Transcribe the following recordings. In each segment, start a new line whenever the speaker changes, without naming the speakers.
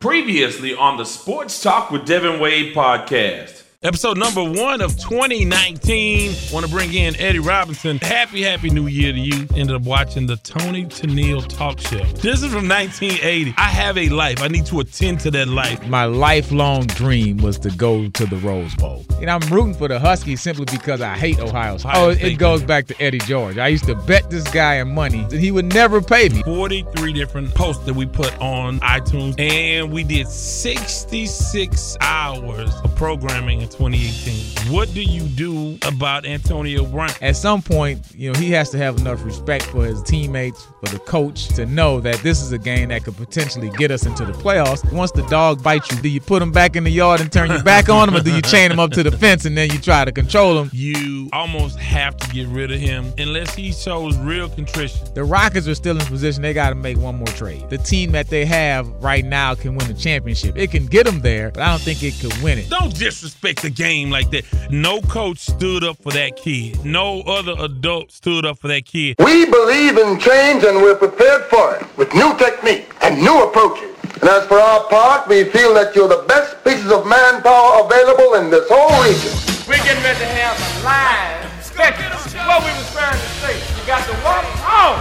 Previously on the Sports Talk with Devin Wade podcast. Episode number one of 2019. Want to bring in Eddie Robinson. Happy, happy new year to you. Ended up watching the Toni Tennille talk show. This is from 1980. I have a life. I need to attend to that life.
My lifelong dream was to go to the Rose Bowl. And I'm rooting for the Huskies simply because I hate Ohio State. Oh, it goes back to Eddie George. I used to bet this guy in money that he would never pay me.
43 different posts that we put on iTunes, and we did 66 hours of programming in 2018. What do you do about Antonio Brown?
At some point, you know, he has to have enough respect for his teammates, for the coach, to know that this is a game that could potentially get us into the playoffs. Once the dog bites you, do you put him back in the yard and turn your back on him, or do you chain him up to the fence and then you try to control him?
You almost have to get rid of him unless he shows real contrition.
The Rockets are still in position. They got to make one more trade. The team that they have right now can win the championship. It can get them there, but I don't think it could win it.
Don't disrespect the game like that. No coach stood up for that kid. No other adult stood up for that kid.
We believe in change and we're prepared for it with new technique and new approaches. And as for our part, we feel that you're the best pieces of manpower available in this whole region.
We're getting ready to have a live spectacle. What we was trying to say. You got to walk home.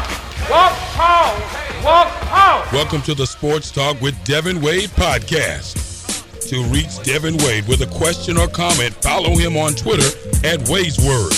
Walk home. Walk home.
Welcome to the Sports Talk with Devin Wade podcast. To reach Devin Wade with a question or comment, follow him on Twitter at Wade's Word.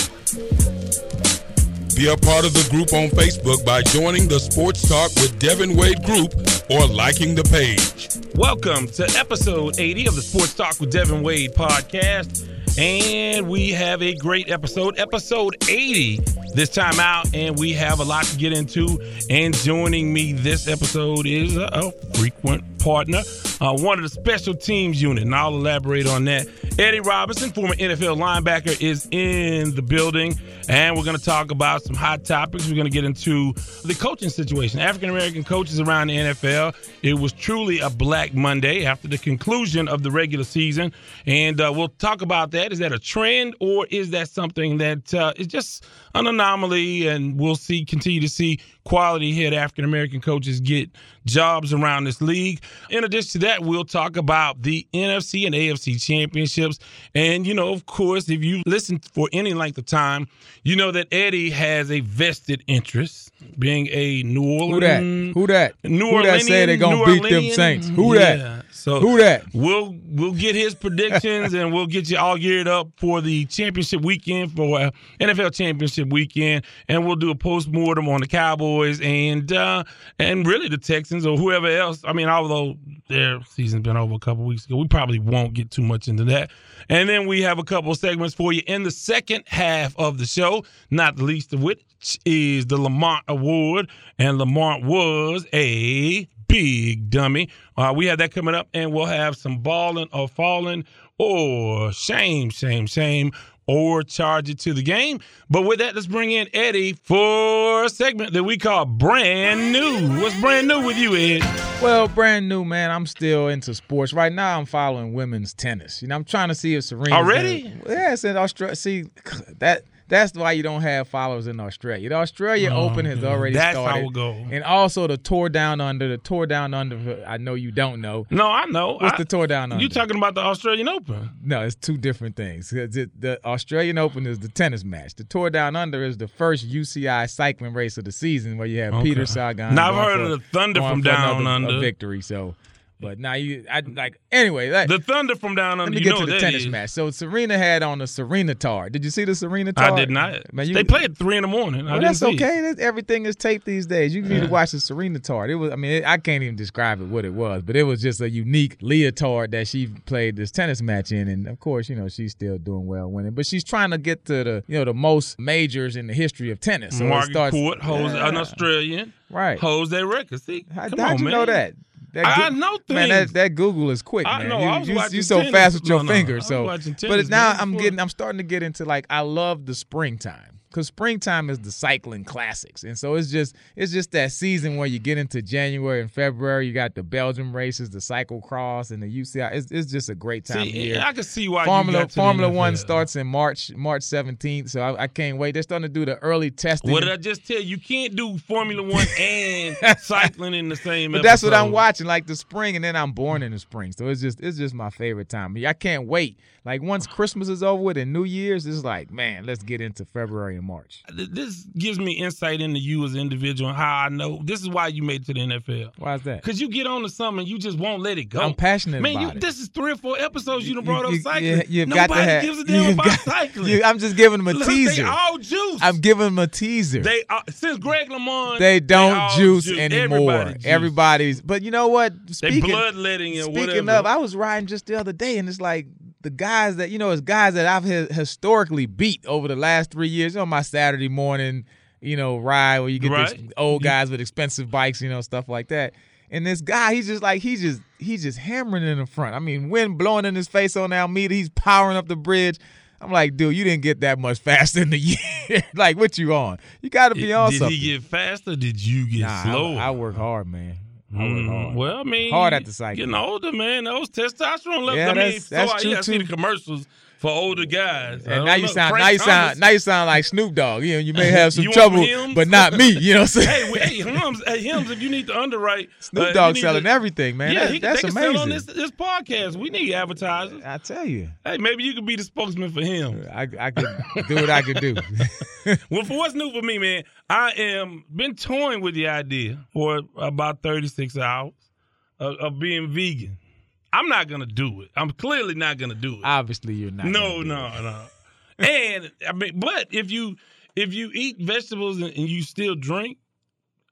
Be a part of the group on Facebook by joining the Sports Talk with Devin Wade group or liking the page.
Welcome to episode 80 of the Sports Talk with Devin Wade podcast. And we have a great episode, episode 80 this time out, and we have a lot to get into. And joining me this episode is a frequent partner, uh, one of the special teams unit, and I'll elaborate on that. Eddie Robinson, former NFL linebacker, is in the building, and we're going to talk about some hot topics. We're going to get into the coaching situation, African American coaches around the NFL. It was truly a Black Monday after the conclusion of the regular season, and uh, we'll talk about that. Is that a trend, or is that something that uh, is just an anomaly? And we'll see, continue to see quality head African American coaches get jobs around this league. In addition to that, we'll talk about the NFC and AFC championships. And, you know, of course, if you listen for any length of time, you know that Eddie has a vested interest being a New Orleans.
Who that? Who that?
New
Who that say they're gonna
New
beat them Saints? Who
Yeah.
that?
So
Who that?
We'll we'll get his predictions and we'll get you all geared up for the championship weekend for uh, NFL championship weekend, and we'll do a post mortem on the Cowboys and uh, and really the Texans or whoever else. I mean, although their season's been over a couple weeks ago, we probably won't get too much into that. And then we have a couple of segments for you in the second half of the show, not the least of which is the Lamont Award, and Lamont was a big dummy. Uh, we have that coming up, and we'll have some balling or falling or shame, shame, shame, or charge it to the game. But with that, let's bring in Eddie for a segment that we call Brand New. What's brand new with you, Ed?
Well, brand new, man. I'm still into sports. Right now, I'm following women's tennis. You know, I'm trying to see if Serena.
Already?
Yeah, it's in Australia. See, that that's why you don't have followers in Australia. The Australia mm-hmm. Open has already
That's how
started.
it go.
And also the tour down under. The tour down under. I know you don't know.
No, I know.
What's
I-
the tour down under?
You talking about the Australian Open?
No, it's two different things. The Australian Open is the tennis match. The Tour Down Under is the first UCI cycling race of the season, where you have
Okay.
Peter Sagan.
Now, I've heard
for-
of the Thunder from Down Under.
a victory. So, but now you, I like anyway. That,
The Thunder from down
let me
you
get
know
to the tennis
is.
match. So Serena had on the Serena Tar. Did you see the Serena Tar?
I did not.
Man, you,
they play at three in the morning.
Well, that's okay. That's, everything is taped these days. You need to watch the Serena Tard. It was. I mean, it, I can't even describe it what it was, but it was just a unique leotard that she played this tennis match in, and of course, you know, she's still doing well winning. But she's trying to get to the, you know, the most majors in the history of tennis. So
Margaret
starts,
Court holds an Australian.
Right.
Holds that record. See,
How,
on,
you
man.
know that? That
I know
Man,
things.
that, that Google is quick,
I
man.
know, I was
you,
watching
you so
tennis.
fast with your
No, no, I
fingers.
was
So,
watching
but
tennis,
now
man,
I'm
before-
getting, I'm starting to get into like I love the springtime. Because springtime is the cycling classics, and so it's just it's just that season where you get into January and February. You got the Belgium races, the cyclocross, and the UCI. It's, it's just a great time
See,
of year.
I can see why
Formula
you got to the
Formula One starts in March March 17th, so I, I can't wait. They're starting to do the early testing.
What did I just tell you? You can't do Formula One and cycling in the same.
But that's what I'm watching, like the spring, and then I'm born in the spring, so it's just it's just my favorite time. I can't wait. Like once Christmas is over with and New Year's, it's like man, let's get into February and March.
This gives me insight into you as an individual and how I know. This is why you made it to the NFL.
Why is that?
Cause you get on to something and you just won't let it go.
I'm passionate
Man,
about
you,
it.
this is three or four episodes you done
You-
brought up
you-
cycling.
you- you've
Nobody
got to have,
gives a damn about
got-
cycling.
you- I'm just giving them a
Look,
teaser.
They all juice.
I'm giving them a teaser.
they uh, since Greg LeMond,
They don't
all
juice
juice.
anymore.
Everybody juice.
Everybody's. But you know what?
they
Speaking
bloodletting and
speaking
whatever.
of, I was riding just the other day, and it's like the guys that you know, it's guys that I've historically beat over the last three years. On my Saturday morning, you know, ride where you get
Right.
these old mm-hmm. guys with expensive bikes, you know, stuff like that. And this guy, he's just like he's just he's just hammering in the front. I mean, wind blowing in his face on Almeda. He's powering up the bridge. I'm like, dude, you didn't get that much faster in the year. like, what you on? You got to be on
did
something.
he get faster? Did you get
Nah, I-
slower?
I, work hard, man. I
Mm. Well, I mean,
Hard at the cycle.
Getting older, man. Those testosterone levels.
Yeah,
I mean,
that's-
so
that's
I,
true,
yeah, I see the commercials for older guys.
And now you
know.
sound
Frank
now you
Thomas.
sound now you sound like Snoop Dogg. You know, you may have some trouble, but not me. You know what I'm saying?
hey, hey, Hims, hey, Hims, if you need to underwrite,
Snoop
uh,
Dogg selling
to-
everything, man.
Yeah,
That-
he,
that's
they can
amazing.
sell on this this podcast. We need advertisers.
I tell you,
Hey, maybe you could be the spokesman for him.
I I could do what I could do.
Well, for what's new for me, man, I am been toying with the idea for about 36 hours of, of being vegan. I'm not gonna do it. I'm clearly not gonna do it.
Obviously, you're not.
no, no,
it.
no. and I mean, but if you if you eat vegetables and, and you still drink,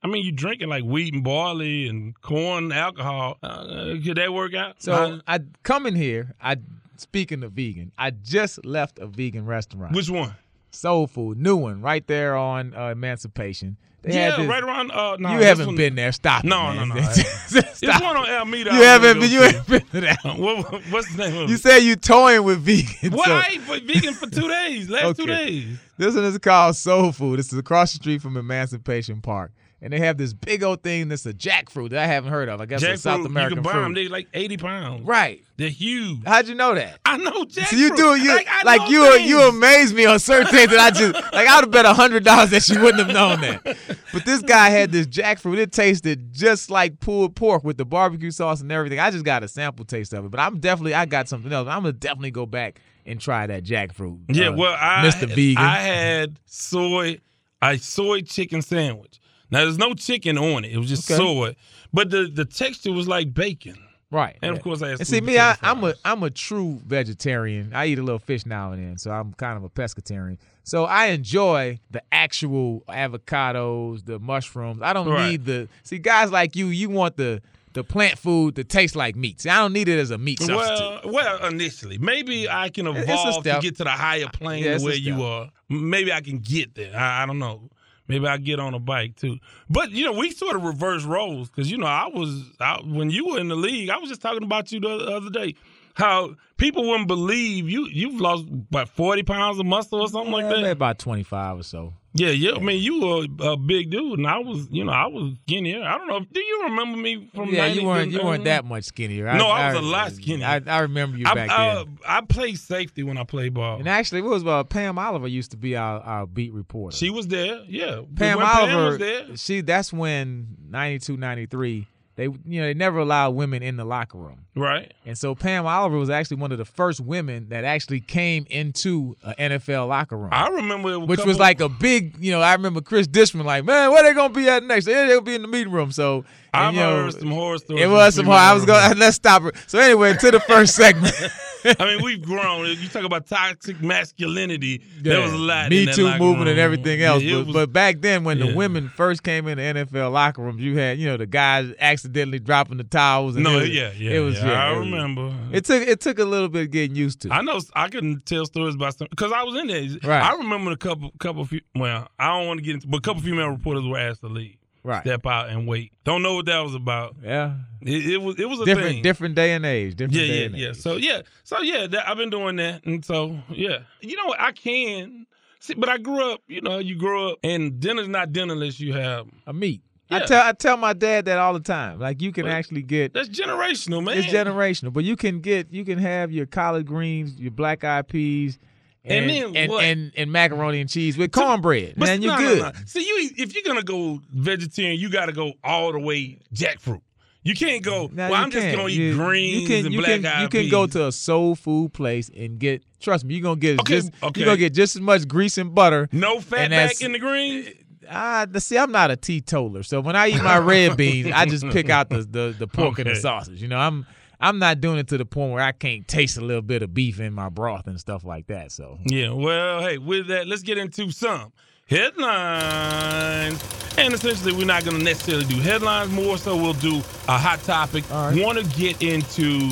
I mean, you're drinking like wheat and barley and corn, alcohol. Uh, could that work out?
So
Uh,
I in here. I speaking of vegan, I just left a vegan restaurant,
which one?
Soul Food, new one, right there on uh, Emancipation. They
yeah,
this-
right around. Uh, no,
you haven't
one-
been there. Stop. it,
No, no, no.
Stop.
It's one on Alameda.
You haven't been. You haven't been to that.
to. What, what's the name of
You said you toying with vegan.
Well,
so-
I ate for vegan for two days. Last two days.
This one is called Soul Food. This is across the street from Emancipation Park. And they have this big old thing that's a jackfruit that I haven't heard of. I guess it's South
Jackfruit,
American
you can buy them. They're like 80 pounds.
Right.
They're huge.
How'd you know that?
I know jackfruit.
So you do you
like,
like, you
things.
you amaze me on certain things that I just like I would have bet a hundred dollars that you wouldn't have known that. But this guy had this jackfruit. It tasted just like pulled pork with the barbecue sauce and everything. I just got a sample taste of it. But I'm definitely I got something else. I'm gonna definitely go back and try that jackfruit.
Yeah,
uh,
well, I
Mr. Vegan.
I had soy, a soy chicken sandwich. Now there's no chicken on it. It was just
Okay.
soy, but the the texture was like bacon.
Right.
And of course, I had
And see me, I, I'm a
fries.
I'm a true vegetarian. I eat a little fish now and then, so I'm kind of a pescatarian. So I enjoy the actual avocados, the mushrooms. I don't
Right.
need the see guys like you. You want the the plant food to taste like meat. See, I don't need it as a meat substitute.
Well, well, initially, maybe I can evolve to get to the higher plane
Yeah,
to
it's a
where you are. Maybe I can get there. I, I don't know. Maybe I get on a bike too. But you know, we sort of reverse roles because you know I was I, when you were in the league. I was just talking about you the other day. How people wouldn't believe you. You've lost about forty pounds of muscle or something like that.
about twenty five or so.
Yeah, yeah. I mean, you were a big dude, and I was, you know, I was skinnier. I don't know. Do you remember me from?
Yeah,
90
you weren't you weren't that much skinnier.
No, I was a lot skinnier.
I, I remember you
I,
back
I,
then.
I played safety when I played ball.
And actually, it was uh, Pam Oliver used to be our, our beat reporter.
She was there, yeah.
Pam
when
Oliver,
Pam was there.
she that's when 92, 93, they you know they never allowed women in the locker room,
Right.
and so Pam Oliver was actually one of the first women that actually came into an NFL locker room.
I remember it
which was like a big, you know, I remember Chris Dishman like, man, where they gonna be at next? They'll be in the meeting room. So,
I've
you know,
heard some horror stories.
It was some.
from
I was going. Let's stop it. So anyway, to the first segment.
I mean, we've grown. You talk about toxic masculinity. There was a lot.
Me Too movement and everything else.
Yeah,
but,
was-
but back then, when
yeah.
the women first came in the NFL locker rooms, you had you know the guys accidentally dropping the towels. And
no,
it was,
yeah, yeah.
It was.
yeah,
Yeah,
I
it was-
remember.
It took it took a little bit getting used to.
I know I couldn't tell stories about some because I was in there.
Right.
I remember a couple, couple. Few, well, I don't want to get into, but a couple female reporters were asked to leave,
right.
step out and wait. Don't know what that was about.
yeah.
It, it was, it was a
Different
thing.
different day and age. Different
Yeah,
day
yeah,
and
yeah.
age.
So yeah, so yeah, that, I've been doing that, and so yeah, you know what? I can See, but I grew up, you know, you grow up, and dinner's not dinner unless you have.
A meat.
Yeah.
I tell I tell my dad that all the time. Like you can
But
actually get
That's generational, man.
it's generational, but you can get you can have your collard greens, your black eyed peas,
And
and
then
and,
what?
and, and macaroni and cheese with cornbread.
But
Man, you're
no, no,
good.
no. See, you if you're gonna go vegetarian, you got to go all the way jackfruit. You can't go.
Now,
well, I'm just
can't.
gonna eat
You-
greens
you can,
and
you
black
can, You can go to a soul food place and get. Trust me, you're gonna get
Okay,
just
okay.
you're gonna get just as much grease and butter.
no fat back in the greens.
Ah, the- see, I'm not a teetotaler, so when I eat my red beans, I just pick out the the, the pork and the sausage. You know, I'm I'm not doing it to the point where I can't taste a little bit of beef in my broth and stuff like that. So
Yeah, well, hey, with that, let's get into some headlines. And essentially, we're not going to necessarily do headlines more, so we'll do a hot topic.
Right.
Want to get into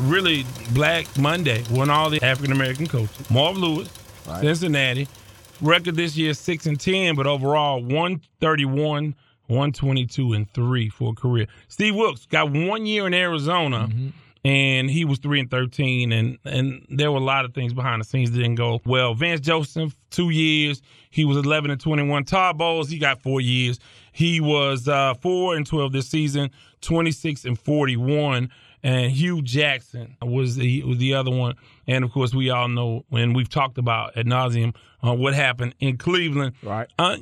really Black Monday when all the African American coaches, Marv Lewis,
Right.
Cincinnati, record this year six and ten, but overall one thirty one. 122 and 3 for a career. Steve Wilks got one year in Arizona and he was three and thirteen, and and there were a lot of things behind the scenes that didn't go well. Vance Joseph, two years, he was eleven and twenty one. Todd Bowles, he got four years. He was uh, four and twelve this season, twenty six and forty one. And Hue Jackson was the was the other one, and of course we all know when we've talked about ad nauseum uh, what happened in Cleveland.
Right.
Uh,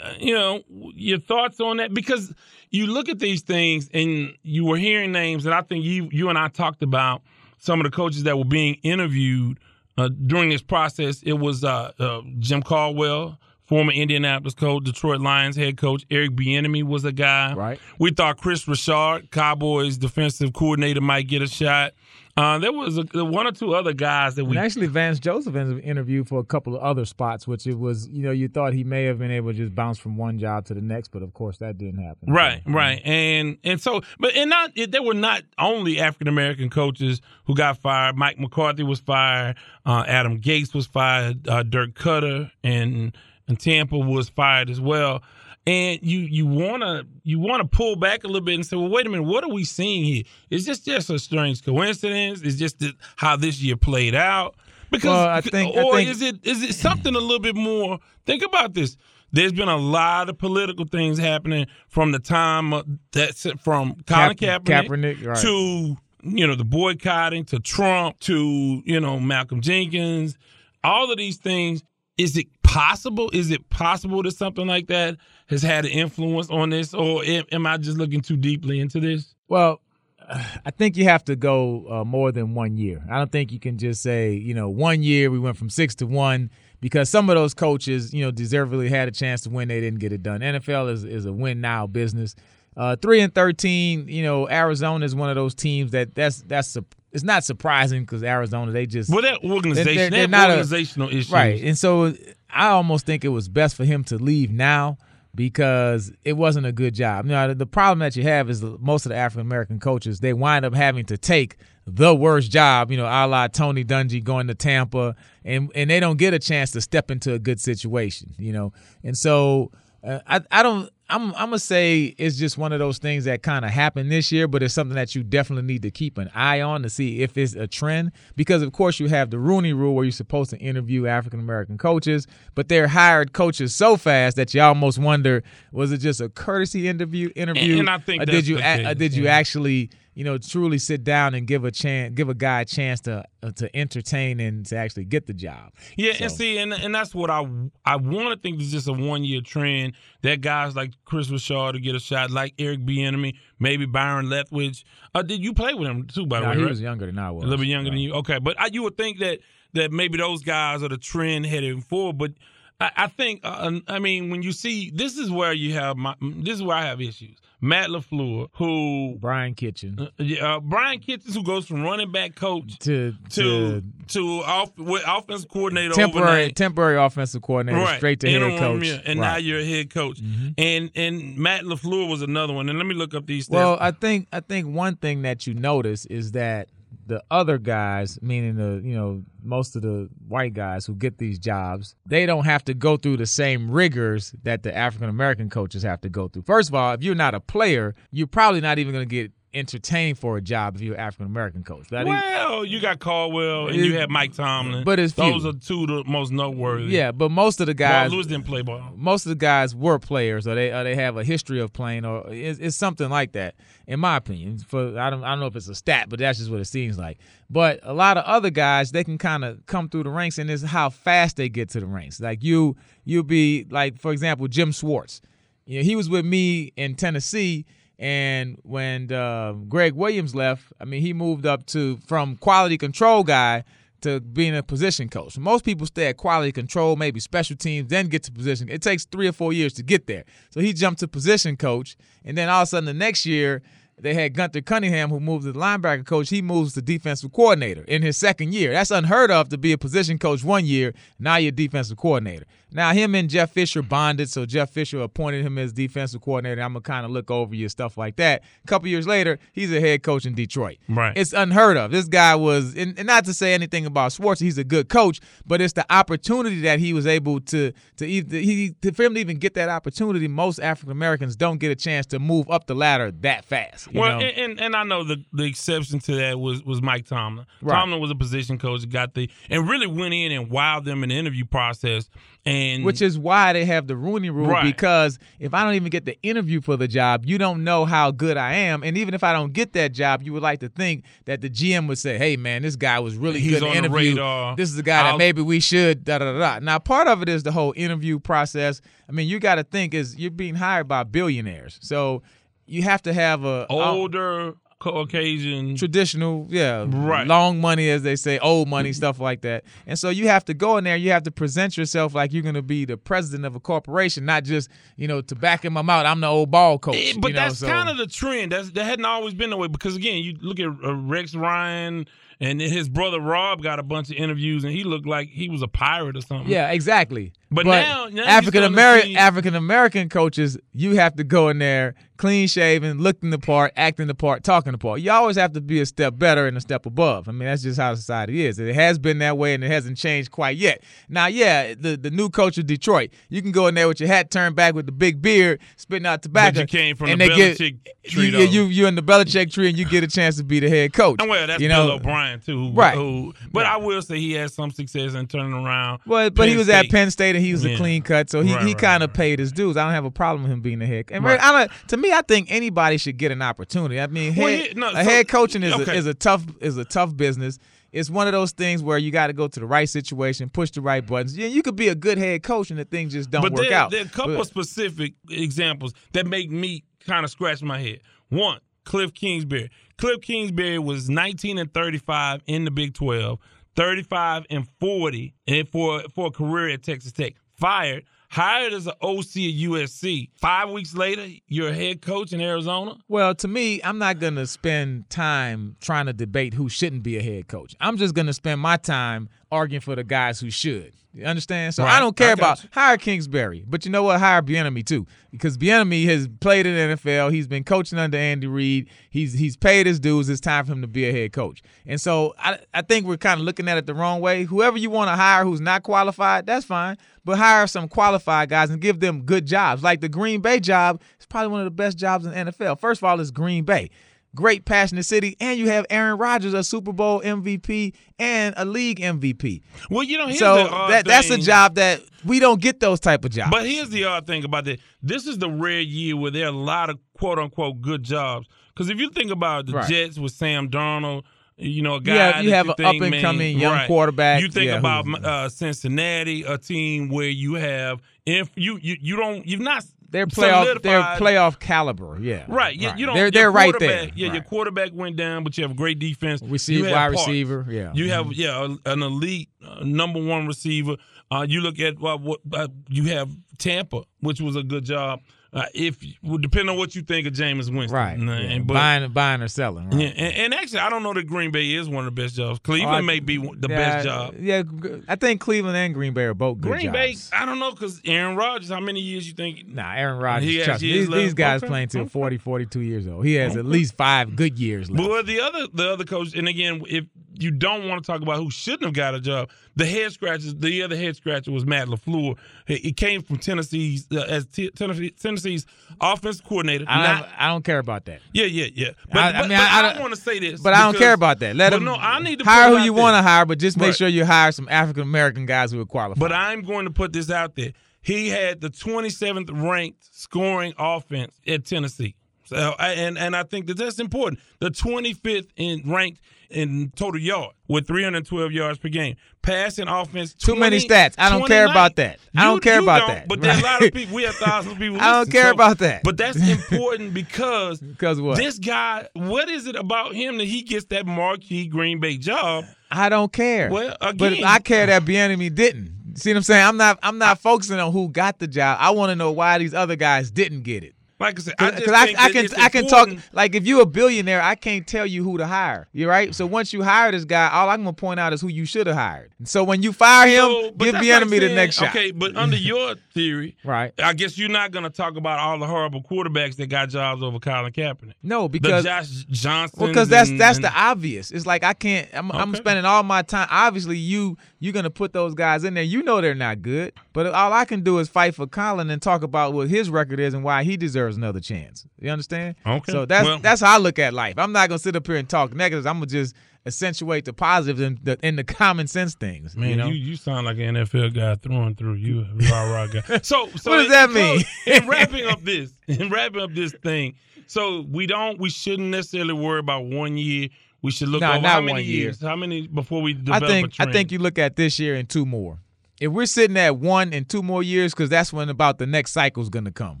you know your thoughts on that because you look at these things and you were hearing names, and I think you you and I talked about some of the coaches that were being interviewed uh, during this process. It was uh, uh, Jim Caldwell, former Indianapolis coach, Detroit Lions head coach. Eric Bieniemy was a guy.
Right.
We thought Kris Richard, Cowboys defensive coordinator, might get a shot. Uh, there was a, one or two other guys that we
And actually, Vance Joseph in- interviewed for a couple of other spots, which it was, you know, you thought he may have been able to just bounce from one job to the next, but of course that didn't happen.
Right,
So,
right, and and so, but and not it, there were not only African American coaches who got fired. Mike McCarthy was fired. Uh, Adam Gase was fired. Uh, Dirk Koetter and and Tampa was fired as well. And you you wanna you wanna pull back a little bit and say, well, wait a minute, what are we seeing here? Is this just a strange coincidence? Is just the, how this year played out? Because
Well, I think- I
or
think-
is it is it something a little bit more? Think about this. There's been a lot of political things happening from the time that's from Colin
Kap-
Kaepernick,
Kaepernick, right.
to you know the boycotting to Trump to you know Malcolm Jenkins. All of these things. Is it possible? Is it possible that something like that has had an influence on this, or am, I just looking too deeply into this?
Well, I think you have to go uh, more than one year. I don't think you can just say, you know, one year we went from six to one because some of those coaches, you know, deservedly had a chance to win. They didn't get it done. NFL is, is a win now business. Uh, three and thirteen, you know, Arizona is one of those teams that that's that's it's not surprising because Arizona they just
Well, that organization,
they're-
they
they're a-
organizational issues,
Right. And so I almost think it was best for him to leave now because it wasn't a good job. Now, the problem that you have is most of the African American coaches, they wind up having to take the worst job, you know, a la Tony Dungy going to Tampa, and, and they don't get a chance to step into a good situation, you know. And so uh, I, I don't. I'm I'm gonna say it's just one of those things that kind of happened this year, but it's something that you definitely need to keep an eye on to see if it's a trend. Because of course you have the Rooney Rule where you're supposed to interview African American coaches, but they're hired coaches so fast that you almost wonder was it just a courtesy interview interview,
and I think
did you a- did you actually you know truly sit down and give a chance give a guy a chance to uh, to entertain and to actually get the job.
Yeah, and see, and and that's what I I want to think is just a one year trend that guys like Kris Richard to get a shot, like Eric Bieniemy, maybe Byron Leftwich. Uh, did you play with him too? By the way,
he
right?
was younger than I was.
a little bit younger than you. Okay, but I, you would think that that maybe those guys are the trend heading forward. But I, I think, uh, I mean, when you see this is where you have my this is where I have issues. Matt LaFleur, who
Brian Kitchen.
uh, yeah, uh, Brian Kitchens, who goes from running back coach
to
to
to
to off, with offensive coordinator
temporary
overnight.
temporary offensive coordinator
right.
straight to
Interim,
head coach.
yeah, and now
Right. Mm-hmm.
you're a head coach. And and Matt LaFleur was another one. And let me look up these stats.
Well, I think I think one thing that you notice is that the other guys, meaning the you know most of the white guys who get these jobs, they don't have to go through the same rigors that the African American coaches have to go through. First of all, if you're not a player, you're probably not even going to get entertaining for a job if you're an African American coach. Think-
Well, you got Caldwell and you had Mike Tomlin.
but it's few.
those are two the most noteworthy.
yeah, but most of the
Guys, Lewis didn't play ball.
most of the guys were players, or they or they have a history of playing, or it's, it's something like that, in my opinion. For I don't I don't know if it's a stat, but that's just what it seems like. But a lot of other guys, they can kind of come through the ranks, and it's how fast they get to the ranks. Like you, you'll be like, for example, Jim Schwartz. You know, he was with me in Tennessee, and when uh, Gregg Williams left, I mean, he moved up to from quality control guy to being a position coach. Most people stay at quality control, maybe special teams, then get to position. It takes three or four years to get there. So he jumped to position coach, and then all of a sudden the next year they had Gunther Cunningham who moved to the linebacker coach. He moves to defensive coordinator in his second year. That's unheard of to be a position coach one year. Now you're defensive coordinator. Now him and Jeff Fisher bonded, so Jeff Fisher appointed him as defensive coordinator. I'm gonna kind of look over you stuff like that. A couple years later, he's a head coach in Detroit.
Right.
It's unheard of. This guy was, and, and not to say anything about Schwartz, he's a good coach, but it's the opportunity that he was able to to either he to, for him to even get that opportunity. Most African Americans don't get a chance to move up the ladder that fast.
Well,
know?
and, and I know the the exception to that was was Mike Tomlin.
Right.
Tomlin was a position coach, got the and really went in and wowed them in the interview process. And
Which is why they have the Rooney Rule
Right.
because if I don't even get the interview for the job, you don't know how good I am. And even if I don't get that job, you would like to think that the GM would say, "Hey, man, this guy was really
He's
good in
on
the
the
interview.
radar.
This is the guy that
I'll-
maybe we should." Da da da da. Now, part of it is the whole interview process. I mean, you got to think is you're being hired by billionaires, so you have to have a
older Caucasian.
traditional, yeah,
Right.
long money, as they say, old money, stuff like that. And so you have to go in there. You have to present yourself like you're going to be the president of a corporation, not just you know to back my mouth. I'm the old ball coach.
Eh, but
you know,
that's
so-
kind of the trend. That's that hadn't always been the way because again, you look at uh, Rex Ryan and his brother Rob got a bunch of interviews and he looked like he was a pirate or something.
yeah, exactly.
But now- now
African American African American coaches, you have to go in there clean shaven, looking the part, acting the part, talking the part. You always have to be a step better and a step above. I mean, that's just how society is. It has been that way and it hasn't changed quite yet. Now, yeah, the, the new coach of Detroit, you can go in there with your hat turned back with the big beard, spitting out tobacco.
you came from
and
the
they get,
tree,
you, you, you're in the Belichick tree and you get a chance to be the head coach.
And well, that's
you
Bill
know,
O'Brien too. Who,
Right.
Who, but
Yeah.
I will say he had some success in turning around.
Well, but he
Penn
was at Penn State and he was
Yeah.
a clean cut, so he,
Right,
he
right,
kind of
right.
paid his dues. I don't have a problem with him being a head. And. I to me, I think anybody should get an opportunity. I mean,
Well,
head,
no,
a
so-
head coaching is
okay.
a, is a tough is a tough business. It's one of those things where you got to go to the right situation, push the right buttons. Yeah, you could be a good head coach and the things just don't
but
work
there,
out.
there are a couple
But-
of specific examples that make me kind of scratch my head. One, Cliff Kingsbury. Cliff Kingsbury was 19 and 35 in the Big 12, 35 and 40 and for for a career at Texas Tech. Fired, hired as an OC at USC. Five weeks later, you're a head coach in Arizona.
Well, to me, I'm not going to spend time trying to debate who shouldn't be a head coach. I'm just going to spend my time arguing for the guys who should. You understand? So I don't care
I
about
you.
hire Kingsbury, but you know what? Hire Bieniemy too, because Bieniemy has played in the NFL. He's been coaching under Andy Reid. He's he's paid his dues. It's time for him to be a head coach. And so I I think we're kind of looking at it the wrong way. Whoever you want to hire who's not qualified, that's fine. But hire some qualified guys and give them good jobs. Like the Green Bay job is probably one of the best jobs in the NFL. First of all, it's Green Bay great passionate city, and you have Aaron Rodgers, a Super Bowl MVP and a league MVP.
Well, you know, here's
So
the odd
that that's a job that we don't get those type of jobs.
But here's the odd thing about that. This is the rare year where there are a lot of quote unquote good jobs. Because if you think about the
Right.
Jets with Sam Darnold, you know, a guy
You have- you have an up-and-coming young
right.
quarterback.
You think
Yeah,
about uh, Cincinnati, a team where you have if you you, you don't you've not
they're playoff, they're playoff caliber. Yeah,
Right, you, you don't.
They're they're right there.
Yeah, your quarterback went down, but you have a great defense.
Receive- wide
parts.
receiver, yeah.
You have
Mhm.
yeah an elite uh, number one receiver. Uh, you look at uh, what uh, you have Tampa, which was a good job. Uh, if well, depending on what you think of Jameis Winston,
right.
And,
yeah.
but,
buying, buying or selling. Right.
yeah, and, and actually, I don't know that Green Bay is one of the best jobs. Cleveland
Oh, I-
may be the
yeah,
best job.
Yeah, I think Cleveland and Green Bay are both good
Green Bay. I don't know because Aaron Rodgers. How many years you think?
Nah, Aaron Rodgers.
He has
trust me, these, these guys
Okay,
playing till
okay.
40, 42 years old. He has at least five good years left.
But the other the other coach, and again, if you don't want to talk about who shouldn't have got a job. The head scratchers, the other head scratcher was Matt LaFleur. He, came from Tennessee's uh, as T- Tennessee, Tennessee's offensive coordinator.
I,
not-
don't, I don't care about that.
yeah, yeah, yeah. But
I- I mean,
but
I- I
I,
don't-
don't want to say this,
But I don't care about that. Let them
no, I need to
hire who you want to hire, but just make
Right.
sure you hire some African American guys who are qualified.
But I'm going to put this out there. He had the 27th ranked scoring offense at Tennessee. So, and and I think that that's important. The 25th in ranked in total yard with 312 yards per game. Passing offense.
Too many stats. I don't care about that. I don't
You-
care
you
about
don't,
that.
But there are a lot of people. We have thousands of people.
I don't care
so-
about that.
But that's important because
Because what?
this guy. What is it about him that he gets that marquee Green Bay job?
I don't care.
Well,
but I care that Bieniemy didn't. See what I'm saying? I'm not. I'm not focusing on who got the job. I want to know why these other guys didn't get it.
Like I said, I
Because I, I can I can talk like if you're a billionaire, I can't tell you who to hire. You're right. So once you hire this guy, all I'm gonna point out is who you should have hired. So when you fire him,
So,
give the
like
enemy the next shot.
Okay, but under your theory,
Right.
I guess you're not going to talk about all the horrible quarterbacks that got jobs over Colin Kaepernick.
No,
The
because
Josh Johnson.
Well, because that's that's the obvious. It's like I can't. I'm, I'm spending all my time. Obviously, you you're gonna put those guys in there. You know they're not good, but all I can do is fight for Colin and talk about what his record is and why he deserves another chance. You understand?
Okay.
So that's
Well-
that's how I look at life. I'm not gonna sit up here and talk negatives. I'm gonna just accentuate the positives and the, and the common sense things.
Man,
you know.
you, sound like an NFL guy through and through. You a rah rah guy. So, so
What does that
so
mean?
in wrapping up this, in wrapping up this thing, so we don't, we shouldn't necessarily worry about one year. We should look
Nah,
over
not
how many
one year.
years, how many before we
I
develop a
think I think you look at this year and two more. If we're sitting at one and two more years, because that's when about the next cycle is going to come,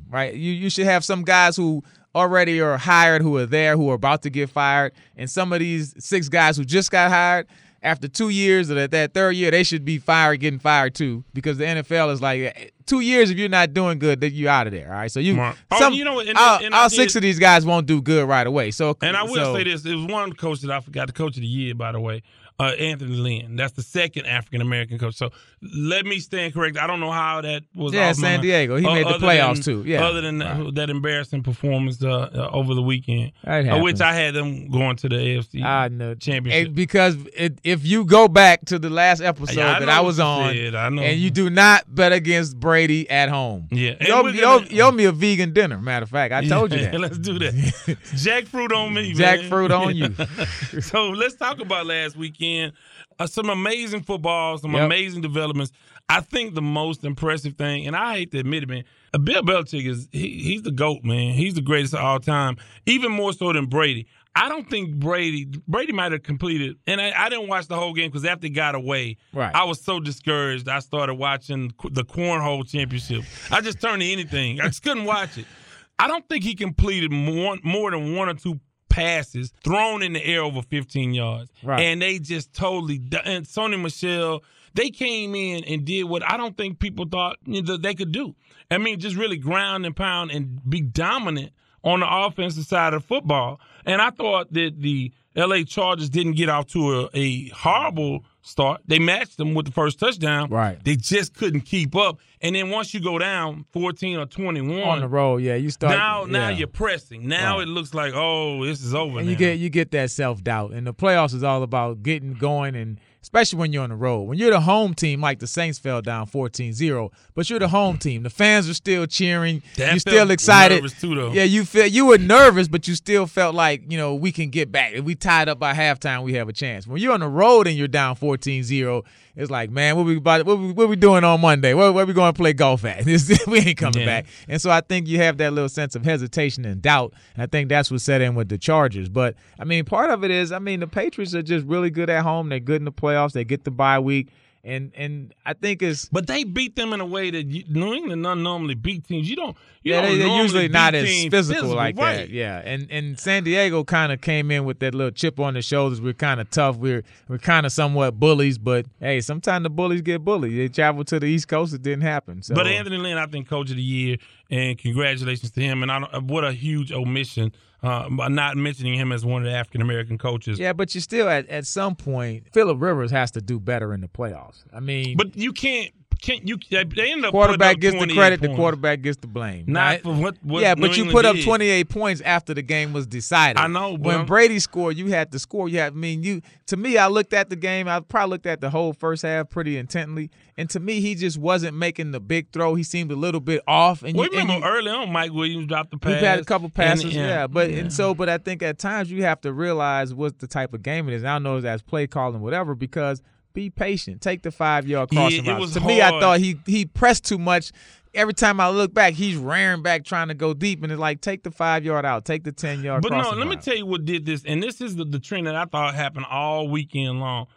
right? You you should have some guys who already are hired, who are there, who are about to get fired, and some of these six guys who just got hired after two years or that, that third year, they should be fired, getting fired too, because the NFL is like two years. If you're not doing good, then you're out of there. All right, so you
Right. Oh,
some
you know what, and-
all,
and
all
did-
six of these guys won't do good right away. So
And I will
so-
say this: it was one coach that I forgot, the coach of the year, by the way, uh, Anthony Lynn. That's the second African American coach. So let me stand correct. I don't know how that was.
Yeah, San Diego. He
uh,
made the playoffs,
than-
too. Yeah.
Other than that, that embarrassing performance uh, uh, over the weekend, uh, which. I had them going to the AFC
I know
championship.
Because it, if you go back to the last episode
Yeah, I
that I was on,
said. I know.
and you do not bet against Brady at home,
Yeah,
you owe, you owe- you owe me a vegan dinner. Matter of fact, I told you that.
let's do that. Jackfruit on me.
Jackfruit on you.
so let's talk about last weekend. Uh, some amazing football, some
Yep.
amazing developments. I think the most impressive thing, and I hate to admit it, man, uh, Bill Belichick is he, he's the goat, man. He's the greatest of all time, even more so than Brady. I don't think Brady Brady might have completed, and I, I didn't watch the whole game because after he got away,
Right.
I was so discouraged. I started watching the cornhole championship. I just turned to anything. I just couldn't watch it. I don't think he completed more, more than one or two passes thrown in the air over 15 yards.
Right.
And they just totally, and Sony Michel, they came in and did what I don't think people thought you know, they could do. I mean, just really ground and pound and be dominant on the offensive side of football. And I thought that the LA Chargers didn't get off to a, a horrible start. They matched them with the first touchdown.
Right.
They just couldn't keep up. And then once you go down 14 or 21,
on the road, yeah, you start
now, now
yeah.
you're pressing. Now
Right.
it looks like, oh, this is over.
and
now.
you get you get that self doubt. And the playoffs is all about getting going and especially when you're on the road. When you're the home team, like the Saints fell down 14-0, but you're the home team. The fans are still cheering.
That
you're still excited.
nervous too, though.
Yeah, you feel you were nervous, but you still felt like, you know, we can get back. If we tied up by halftime, we have a chance. When you're on the road and you're down 14-0, it's like, man, what we about what we, what we doing on Monday? Where, where we going to play golf at? We ain't coming
Yeah.
back. And so I think you have that little sense of hesitation and doubt. And I think that's what set in with the Chargers. But I mean, part of it is, I mean, the Patriots are just really good at home. They're good in the playoffs. They get the bye week. And and I think it's
But they beat them in a way that you, New England don't normally beat teams. You don't. You
yeah,
don't
they, they're usually not as
teams
physical, like
right.
that. Yeah, and and San Diego kind of came in with that little chip on their shoulders. We're kind of tough. We're we're kind of somewhat bullies, but hey, sometimes the bullies get bullied. They travel to the East Coast. It didn't happen. So,
But Anthony Lynn, I think, coach of the year, and congratulations to him. And I don't, what a huge omission, uh, by not mentioning him as one of the African American coaches.
yeah, but you still at at some point, Philip Rivers has to do better in the playoffs. I mean,
But you can't can't you? They ended up
quarterback gets the credit,
28
the quarterback gets the blame.
Not for what- what
yeah,
New
but you
England
put up 28 points after the game was decided.
I know,
when
I'm-
Brady scored, you had to score. You had, I mean, you to me, I looked at the game. I probably looked at the whole first half pretty intently, and to me, he just wasn't making the big throw. He seemed a little bit off. And
Well,
you, and
remember
you-
early on, Mike Williams dropped the
We've had a couple passes,
and-
yeah, but and so, but I think at times you have to realize what the type of game it is. I don't know if that's play calling, whatever, because be patient. Take the five yard
Yeah,
crossing
it
route. To me, I thought he he pressed too much. Every time I look back, he's rearing back trying to go deep, and it's like take the five yard out, take the ten yard.
But no, let me tell you what did this, and this is the, the trend that I thought happened all weekend long.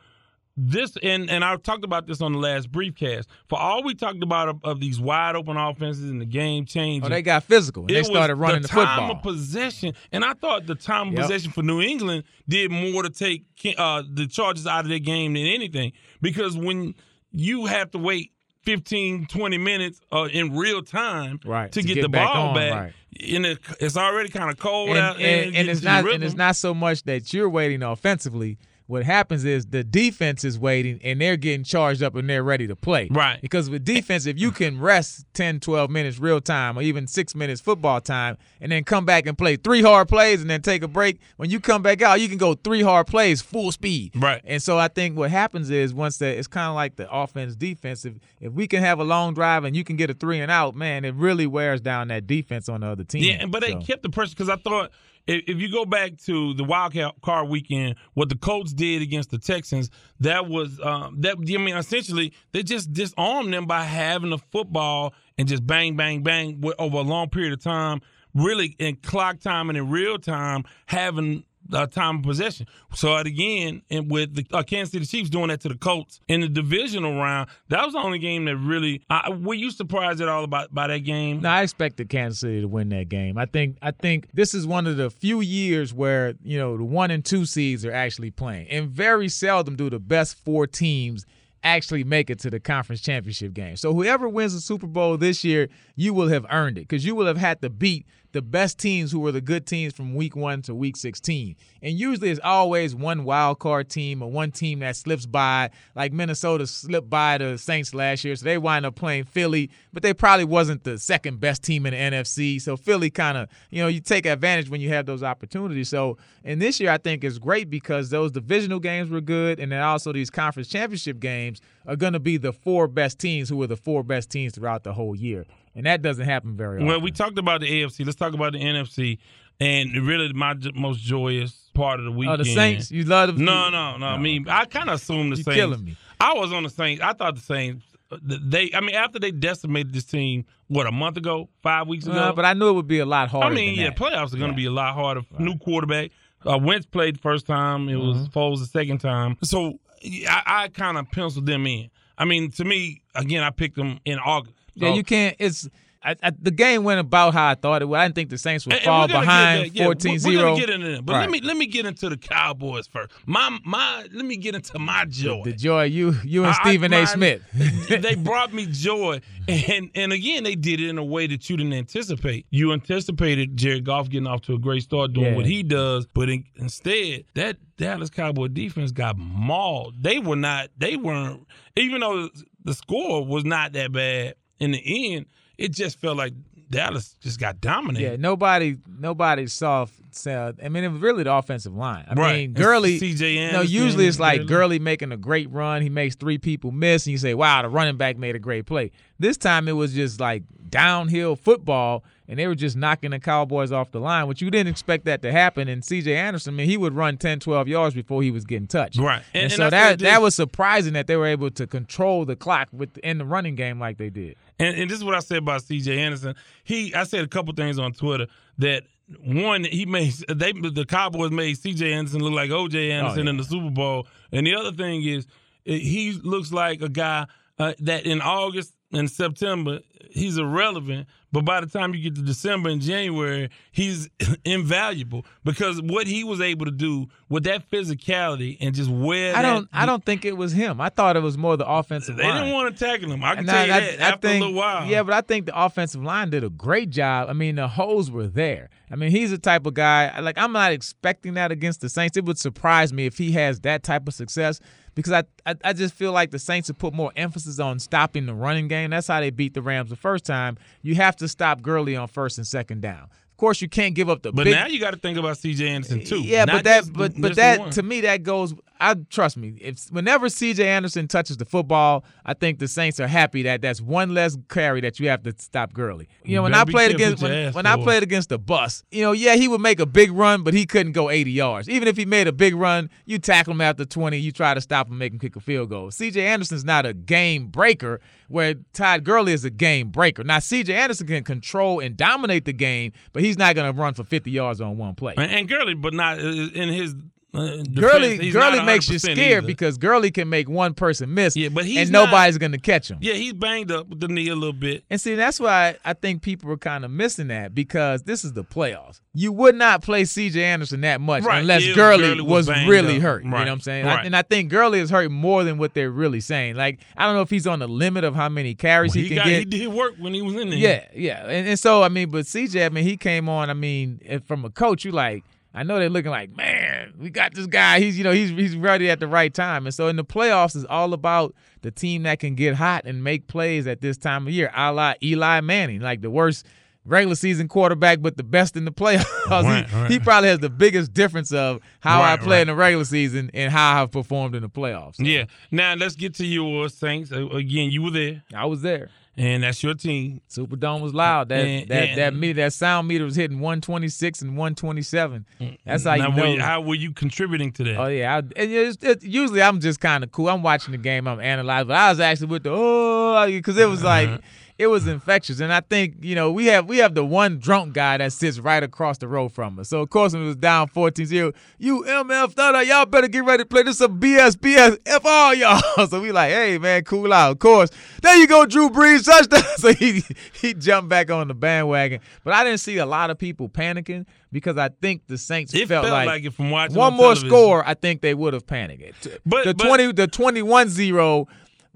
This and and I talked about this on the last briefcast. For all we talked about of, of these wide open offenses and the game changing,
Oh, they got physical. And they started running
the,
the,
time of possession, and I thought the time of
Yep.
possession for New England did more to take uh, the Chargers out of their game than anything. Because when you have to wait 15, 20 minutes uh, in real time
Right,
to,
to
get,
get
the
back
ball
on,
back,
right.
and it, it's already kind of cold
and,
out,
and,
it
and it's not and it's not so much that you're waiting offensively. What happens is the defense is waiting and they're getting charged up and they're ready to play.
Right.
Because with defense, if you can rest 10, 12 minutes real time or even six minutes football time and then come back and play three hard plays and then take a break, when you come back out, you can go three hard plays full speed.
Right.
And so I think what happens is once that it's kind of like the offense defense. If, if we can have a long drive and you can get a three and out, man, it really wears down that defense on the other team.
Yeah, but they kept the pressure because I thought if, you go back to the wild ca- card weekend, what the Colts did against the Texans, that was um, that. I mean, essentially, they just disarmed them by having the football and just bang, bang, bang over a long period of time. Really, in clock time and in real time, having uh, time of possession. So again, and with the uh, Kansas City Chiefs doing that to the Colts in the divisional round, that was the only game that really. I, were you surprised at all about by that game?
No, I expected Kansas City to win that game. I think I think this is one of the few years where you know the one and two seeds are actually playing, and very seldom do the best four teams actually make it to the conference championship game. So whoever wins the Super Bowl this year, you will have earned it because you will have had to beat the best teams who were the good teams from week one to week 16. And usually it's always one wild card team or one team that slips by, like Minnesota slipped by the Saints last year. So they wind up playing Philly, but they probably wasn't the second best team in the NFC. So Philly kind of, you know, you take advantage when you have those opportunities. So, and this year I think is great because those divisional games were good. And then also these conference championship games are going to be the four best teams who were the four best teams throughout the whole year. And that doesn't happen very often.
Well, we talked about the AFC. Let's talk about the NFC. And really, my j- most joyous part of the weekend.
Oh,
weekend.
the Saints, you love them.
No, no, no. I mean, I kind of assumed the
You
Saints.
killing me.
I was on the Saints. I thought the Saints. They, I mean, after they decimated this team, what a month ago, five weeks ago.
Uh, but I knew it would be a lot harder.
I mean,
than
yeah,
that.
playoffs are going to
Yeah.
be a lot harder. New quarterback. Uh, Wentz played the first time. It was
Mm-hmm.
Foles the second time. So I, I kind of penciled them in. I mean, to me, again, I picked them in August.
Yeah, you can't. It's I, I, the game went about how I thought it would. I didn't think the Saints would
And- and
fall
get
behind
that. Yeah, we're- We're gonna get into that, but let me let me get into the Cowboys first. My my, let me get into my joy.
the joy you you and
I- I-
Stephen A. Smith.
they brought me joy, and and again they did it in a way that you didn't anticipate. You anticipated Jared Goff getting off to a great start doing
Yeah.
what he does, but in, instead that Dallas Cowboy defense got mauled. They were not. They weren't. Even though the score was not that bad in the end, it just felt like Dallas just got dominated.
yeah, nobody nobody saw. Saw I mean, it was really the offensive line. I
Right.
mean, Gurley.
C.J. Anderson,
usually it's like
Gurley.
Gurley making a great run. He makes three people miss, and you say, "Wow, the running back made a great play." This time it was just like downhill football, and they were just knocking the Cowboys off the line, which you didn't expect that to happen. And C.J. Anderson, I mean, he would run 10, 12 yards before he was getting touched.
Right.
And,
And- and
so
that's
that that was surprising that they were able to control the clock within the running game like they did.
And, and this is what I said about C.J. Anderson. He, I said a couple things on Twitter that one, he made they the Cowboys made C.J. Anderson look like O.J. Anderson
yeah.
in the Super Bowl, and the other thing is he looks like a guy uh, that in August and September he's irrelevant, but by the time you get to December and January, he's invaluable because what he was able to do with that physicality and just wear
I
that-
don't I don't think it was him. I thought it was more the offensive line.
They
line.
didn't want to tackle him. I can
And
tell you
I-
that
I
after
think-
a little while.
Yeah, but I think the offensive line did a great job. I mean, the holes were there. I mean, he's the type of guy. Like, I'm not expecting that against the Saints. It would surprise me if he has that type of success because I, I, I just feel like the Saints have put more emphasis on stopping the running game. That's how they beat the Rams the first time. You have to stop Gurley on first and second down. Of course, you can't give up the
But
big.
now you got to think about C.J. Anderson too.
Yeah,
Not
but that,
just-
but but that
one.
to me that goes. I trust me. If whenever C.J. Anderson touches the football, I think the Saints are happy that that's one less carry that you have to stop Gurley. You know, when
better
I played against when, when I played against the bus, you know, yeah, he would make a big run, but he couldn't go 80 yards. Even if he made a big run, you tackle him after 20, you try to stop him, make him kick a field goal. C.J. Anderson's not a game breaker, where Todd Gurley is a game breaker. Now C.J. Anderson can control and dominate the game, but he's not going to run for 50 yards on one play.
and, and Gurley, but not uh, in his. Uh, defense,
Gurley, makes you scared
either.
because Gurley can make one person miss,
Yeah, but he's
and
not-
nobody's going to catch him.
yeah, he's banged up with the knee a little bit.
And see, that's why I think people are kind of missing that because this is the playoffs. You would not play C.J. Anderson that much
Right,
unless Gurley,
Gurley
was,
was
really
up.
hurt. You know what I'm saying? I- and I think Gurley is hurt more than what they're really saying. Like I don't know if he's on the limit of how many carries
he
he, can
got
get.
he did work when he was in there.
Yeah, yeah. And, and so, I mean, but CJ, I mean, he came on, I mean, from a coach, you like, I know they're looking like, man, we got this guy. He's, you know, he's he's ready at the right time. And so in the playoffs, it's all about the team that can get hot and make plays at this time of year, a la Eli Manning, like the worst regular season quarterback, but the best in the playoffs.
Right,
he,
right.
he probably has the biggest difference of how I
Right,
play
right.
in the regular season and how I've performed in the playoffs.
Yeah. Now let's get to your Saints. Uh, Again, you were there,
I was there.
And that's your team.
Superdome was loud. That
And-
that that
and-
meter, that sound meter was hitting 126 and 127. That's how
now,
you
were
know.
you- how were you contributing to that?
oh yeah, I, and it's, it's, usually I'm just kind of cool. I'm watching the game, I'm analyzing, but I was actually with the oh because it was
Uh-huh.
It was infectious. And I think you know we have we have the one drunk guy that sits right across the road from us. So of course when it was down 14-0, you MF thought y'all better get ready to play this some BS BS F all y'all. so we like, hey man, cool out. Of course, there you go, Drew Brees touchdown. so he he jumped back on the bandwagon. But I didn't see a lot of people panicking because I think the Saints
it
felt,
felt like,
like
it from watching
one
on
more
television.
score, I think they would have panicked.
But-
the
but-
twenty, the twenty-one-zero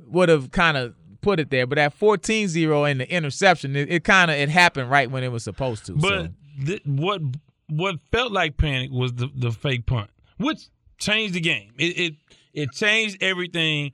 would have kind of put it there. But at 14-0 and the interception, it, it kind of it happened right when it was supposed to.
But
so.
th- what what felt like panic was the, the fake punt, which changed the game. It it, it changed everything.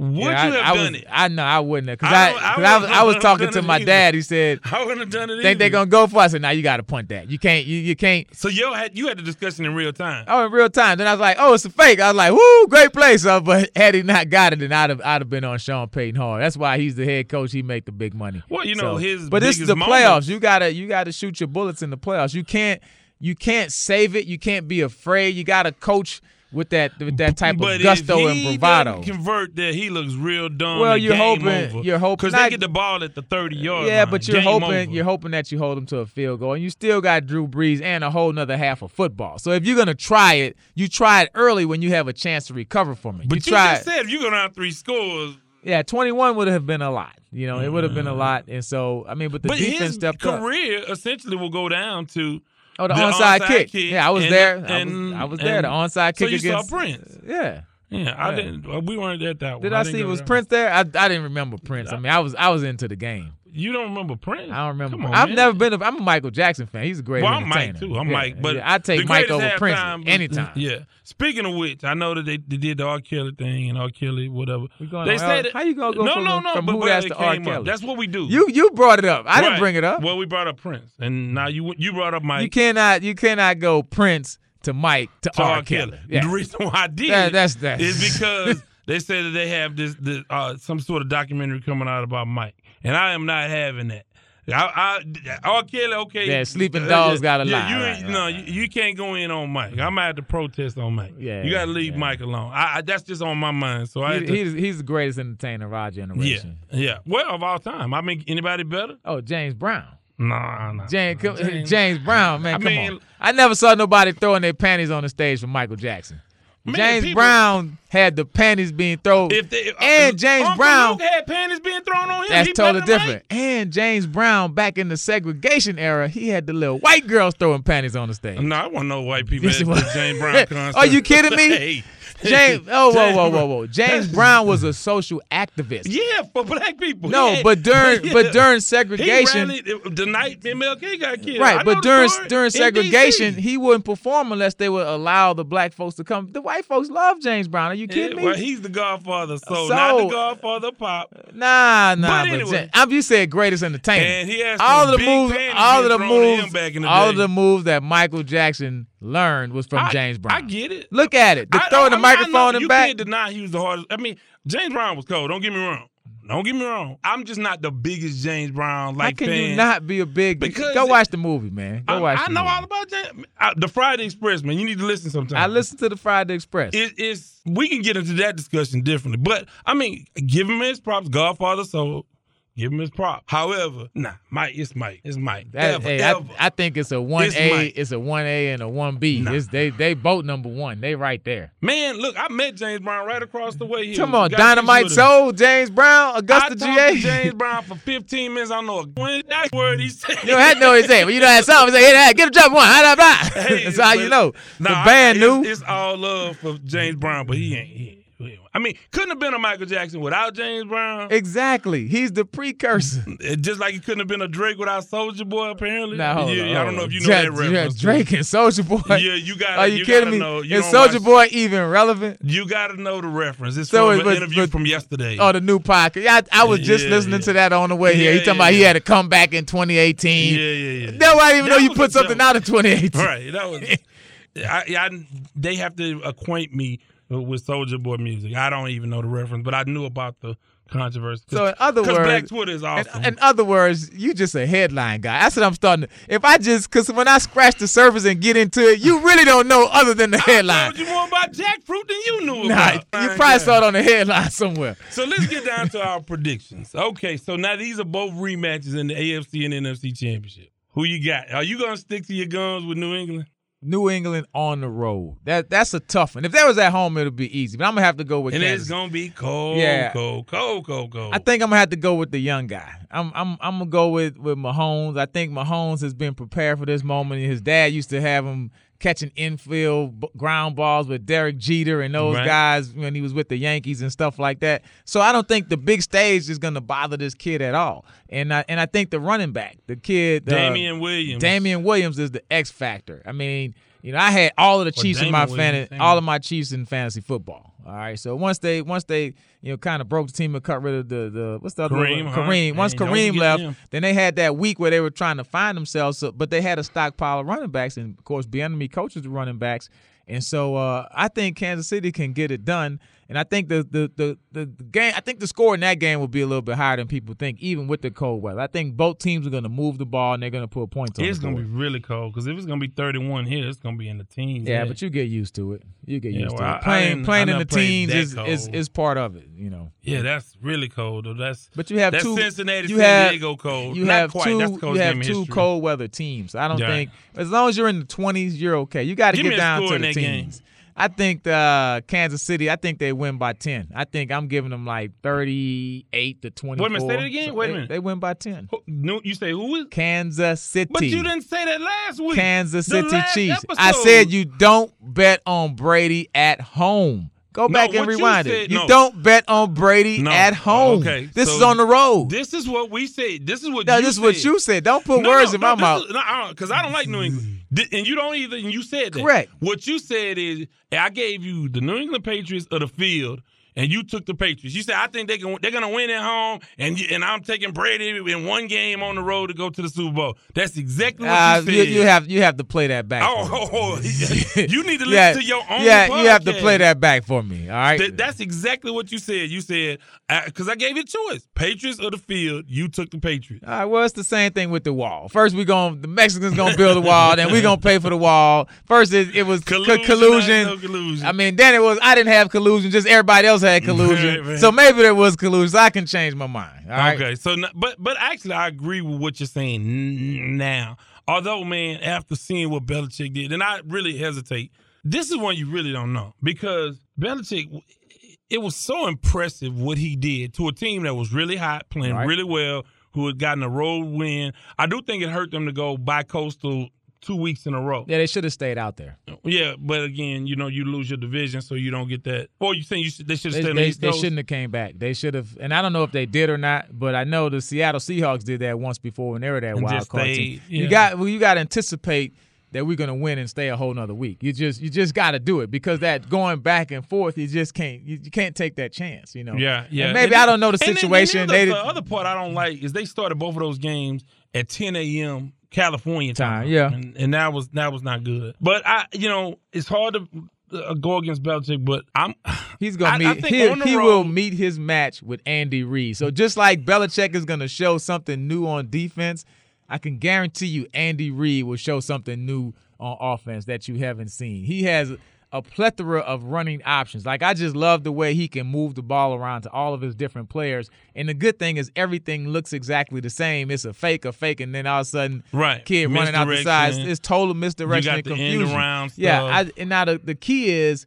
Would
Yeah,
you
I,
have
I
done
was,
it?
I know I wouldn't have because
I
I,
I
'cause I, was, I was talking to my
either.
dad. He said,
I wouldn't have done it.
"Think they
either.
gonna go for?" it? I said, "Now you got to punt that. You can't. You, you can't."
So you had you had the discussion in real time.
Oh, in real time. Then I was like, "Oh, it's a fake." I was like, "Woo, great play!" So, but had he not got it, then I'd have I'd have been on Sean Payton hard. That's why he's the head coach. He make the big money.
Well, you know,
So-
his
But this is the
moment-
playoffs. You gotta you gotta shoot your bullets in the playoffs. You can't you can't save it. You can't be afraid. You gotta coach with that with that type
but
of gusto and bravado.
convert that, he looks real dumb.
Well, you're hoping-
over.
you're hoping
because they get the ball at the thirty yard
Yeah,
line.
but you're
Game
hoping
over.
you're hoping that you hold them to a field goal, and you still got Drew Brees and a whole nother half of football. So if you're gonna try it, you try it early when you have a chance to recover from it.
But
you
you,
try
just said if you go down three scores,
Yeah, 21 would have been a lot. You know, it would have been a mm. lot. And so, I mean, but the
but
defense
his
stepped up.
career essentially will go down to
Oh, the, onside, kick. Yeah, I was
and-
there. I was, I was there. The
and-
onside
so
kick
you
against
saw Prince.
Yeah.
Yeah, I
Yeah.
didn't. We weren't at that one.
Did I, see was. Prince there? I, I didn't remember Prince. I mean, I was I was into the game.
You don't remember Prince?
I don't remember.
Come on,
I've
man.
never been. A, I'm a Michael Jackson fan. He's a great
Well, I'm. Mike too. I'm
Yeah,
Mike, but
yeah, I take Mike over Prince
halftime-
anytime.
Yeah. Speaking of which, I know that they, they did the R. Kelly thing and R. Kelly whatever. They said it-
how you gonna go
no,
from-
no, no,
from
but,
who
but
that's to R.
came up.
Kelly?
That's what we do.
You you brought it up. I didn't bring it up.
Well, we brought up Prince, and now you you brought up Mike.
you cannot you cannot go Prince to Mike to,
to
R. Kelly. Yeah.
The reason why I did
That- that's- that's-
because they said that they have this, this uh, some sort of documentary coming out about Mike, and I am not having that. I, I, R. Kelly, okay.
Yeah, sleeping
uh,
dogs
yeah,
gotta
yeah,
lie.
You,
Right, right,
no,
right.
You, you can't go in on Mike. I'm gonna have to protest on Mike.
Yeah,
you gotta leave
yeah.
Mike alone. I, I, that's just on my mind. So
He-
had to,
he's, he's the greatest entertainer of our generation.
yeah. yeah. Well, of all time, I mean, anybody better?
Oh, James Brown.
Nah, nah.
James, come-
James-
James Brown, man,
I
come
mean-
on. I never saw nobody throwing their panties on the stage for Michael Jackson.
Man,
James
people-
Brown had the panties being thrown.
If they,
and
uh,
James
Uncle
Brown,
Luke had panties being thrown on him.
that's totally different. And James Brown, back in the segregation era, he had the little white girls throwing panties on the stage.
No, I want no white people at the. James Brown concert.
Are you kidding me?
hey,
James, oh, whoa, whoa, whoa,
Brown.
whoa. James Brown was a social activist.
Yeah, for black people.
No,
Yeah.
but during
Yeah.
but during
he
segregation,
rallied the night MLK got killed.
Right?
know
But during during segregation, he wouldn't perform unless they would allow the black folks to come. The white folks love James Brown. Are you kidding
Yeah,
me?
Well, he's the Godfather, so,
So-
not the Godfather pop.
Nah, nah.
But
But,
anyway.
I'm you said greatest entertainer.
And he has
all of the moves, all of the
thrown at him
moves,
back in the
all of the moves that Michael Jackson learned was from
I-
James Brown.
I get it.
Look at it. The
I-
throwing
I
the
I know
microphone
you
and back.
can't deny he was the hardest. I mean, James Brown was cold. Don't get me wrong. Don't get me wrong. I'm just not the biggest James Brown like How
can
fan.
you not be a big?
Because
go watch the movie, man. Go
I,
watch.
I know
movie.
all about James. I, the Friday Express, man. You need to listen sometime.
I listen to the Friday Express.
It, it's we can get into that discussion differently, but I mean, give him his props. Godfather, so give him his props. However, nah, Mike, it's Mike, it's Mike.
That-
ever,
hey,
ever.
I, I think it's a one
It's
A,
Mike.
it's a one A and a one B.
Nah.
It's they they both number one. They right there.
Man, look, I met James Brown right across the way here.
Come on, Dynamite. Soul, James Brown, Augusta
talked
GA.
James Brown for 15 minutes. I don't know a that word he said.
You don't have to know what he said, but you know that song. Say, hey, hey, get a drop one. Blah, blah.
Hey,
That's how you know.
Nah,
the band
I-
knew.
It's, it's all love for James Brown, but he ain't. He ain't. I mean, couldn't have been a Michael Jackson without James Brown.
Exactly. He's the precursor.
Just like he couldn't have been a Drake without Soulja Boy. Apparently,
Now, hold
yeah,
on,
yeah, I don't know if you know
Ja-
that reference.
Drake and Soulja Boy.
Yeah, you got.
Are you,
you
kidding me?
Know, you
Is
Soulja
Boy even relevant?
You got to know the reference. It's
So
from
it
an interview
but-
from yesterday.
Oh, the new podcast. Yeah, I, I was just
Yeah,
listening
yeah.
to that on the way here. He talking
yeah,
about he had to come back in 2018.
yeah, yeah, yeah.
Nobody even
That
know you put something out in 2018.
Right. That was. I, I, they have to acquaint me with Soulja Boy music. I don't even know the reference, but I knew about the controversy.
So in other words-
Black Twitter is awesome.
in other words, you just a headline guy. That's what I'm starting to. If I just, because when I scratch the surface and get into it, you really don't know other than the
I
headline.
told you more about jackfruit than you knew
Nah,
about.
you probably saw it on the headline somewhere.
So let's get down to our predictions. Okay, so now these are both rematches in the AFC and NFC championship. Who you got? Are you gonna stick to your guns with New England?
New England on the road. That that's a tough one. If that was at home, it'll be easy. But I'm gonna have to go with
And
Kansas.
it's gonna be cold,
Yeah.
cold, cold, cold, cold.
I think I'm gonna have to go with the young guy. I'm I'm I'm gonna go with with Mahomes. I think Mahomes has been prepared for this moment. His dad used to have him catching infield b- ground balls with Derek Jeter and those
Right.
guys when he was with the Yankees and stuff like that. So I don't think the big stage is gonna bother this kid at all. And I, and I think the running back, the kid, uh,
Damien Williams.
Damien Williams is the X factor. I mean, you know, I had all of the Chiefs in my fantasy, all of my Chiefs in fantasy football. All right, so once they once they you know kind of broke the team and cut rid of the the what's the other
Kareem
one? Kareem. Once
don't
Kareem left,
him.
then they had that week where they were trying to find themselves. So, but they had a stockpile of running backs, and of course, Bieniemy coaches the running backs. And so uh, I think Kansas City can get it done. And I think the the, the the the game I think the score in that game will be a little bit higher than people think, even with the cold weather. I think both teams are gonna move the ball and they're gonna put points on
It's gonna be really cold because if it's gonna be 31 here, it's gonna be in the teens.
Yeah, but you get used to it. You get
Yeah,
used
well,
to it. Playing playing in the teens is, is is part of it, you know.
yeah, that's really cold. Though. That's
But you have
that's
two
Cincinnati,
you
San
have,
Diego cold.
You
Not
have
quite.
two
That's cold
you have two
history.
cold weather teams. I don't
Yeah.
think as long as you're in the 20s, you're okay. You got to
Give
get down to the
that game.
I think the uh, Kansas City. I think they win by 10. I think I'm giving them like 38 to 24.
Wait a minute, say that again? Wait a
they-
minute.
They win by 10.
Who- no, you say who is?
Kansas City.
But you didn't say that last week.
Kansas
The
City Chiefs.
episode.
I said you don't bet on Brady at home. Go
No,
back and
what you
rewind
said-
it. You
no.
don't bet on Brady
No.
at oh, home.
Okay,
This
so
is on the road.
This is what we said. This is what
no,
you
this is
said.
what you said. Don't put words in my mouth.
because I don't like New England, and you don't either. And you said that.
Correct.
What you said is, I gave you the New England Patriots of the field, and you took the Patriots. You said I think they can. They're going to win at home, and you, and I'm taking Brady in one game on the road to go to the Super Bowl. That's exactly what
Uh,
you
you,
said.
you have you have to play that back.
Oh, oh, oh, you need to listen
yeah,
to your own.
Yeah, you have to play that back for me. All right.
Th- that's exactly what you said. You said because I gave you a choice: Patriots or the field. You took the Patriots.
All right, well, it's the same thing with the wall. First, we going the Mexicans gonna build a wall, then we gonna pay for the wall. First, it, it was co-
Collusion,
collusion.
not no collusion.
I mean, then it was I didn't have collusion, just everybody else had collusion.
Right.
So maybe there was collusion. So I can change my mind. All right.
Okay, so but but actually, I agree with what you're saying now. Although, man, after seeing what Belichick did, and I really hesitate. This is one you really don't know because Belichick. It was so impressive what he did to a team that was really hot, playing
Right.
really well, who had gotten a road win. I do think it hurt them to go bi-coastal two weeks in a row.
Yeah, they should have stayed out there.
Yeah, but again, you know, you lose your division, so you don't get that. Or you think you should, they should have
They,
stayed
they, they shouldn't have came back. They should have, and I don't know if they did or not, but I know the Seattle Seahawks did that once before when they were that
And
wild card team.
yeah.
You got well, you got to anticipate that we're going to win and stay a whole nother week. You just you just got to do it because that going back and forth, you just can't you, you can't take that chance. You know.
Yeah, yeah.
And maybe
And
I don't know the situation.
and then
they
the,
did-
the other part I don't like is they started both of those games at 10 a.m. California time.
Time, yeah.
and, and that was that was not good. But I, you know, it's hard to uh, go against Belichick. But I'm
He's gonna
I- I
meet.
think
he he
road-
will meet his match with Andy Reid. So just like Belichick is gonna show something new on defense, I can guarantee you Andy Reid will show something new on offense that you haven't seen. He has a plethora of running options. Like I just love the way he can move the ball around to all of his different players. And the good thing is everything looks exactly the same. It's a fake, a fake, and then all of a sudden,
Right.
kid running out the sides. It's total misdirection
got
and
the end
confusion. Yeah. I, and now the, the key is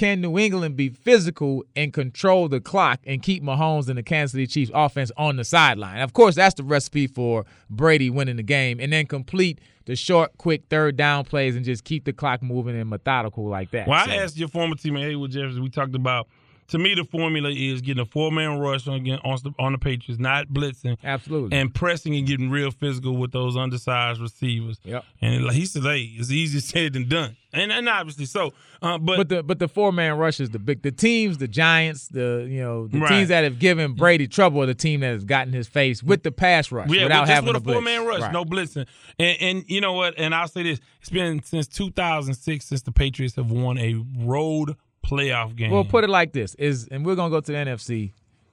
can New England be physical and control the clock and keep Mahomes and the Kansas City Chiefs offense on the sideline? Of course, that's the recipe for Brady winning the game, and then complete the short, quick third down plays and just keep the clock moving and methodical like that.
Well,
So-
I asked your former teammate Haywood Jefferson. We talked about. To me, the formula is getting a four man rush on again on the, on the Patriots, not blitzing,
absolutely.
and pressing and getting real physical with those undersized receivers.
Yep.
And like he said, hey, it's easier said than done, and and obviously so. Uh, but,
but the but the four man rush is the big the teams the Giants the you know the
Right.
teams that have given Brady trouble are the team that has gotten his face with the pass rush
yeah,
without having
with a four man rush,
Right.
no blitzing, and and you know what? And I'll say this: it's been since 2006 since the Patriots have won a road playoff game.
Well, put it like this: is and we're gonna go to the NFC.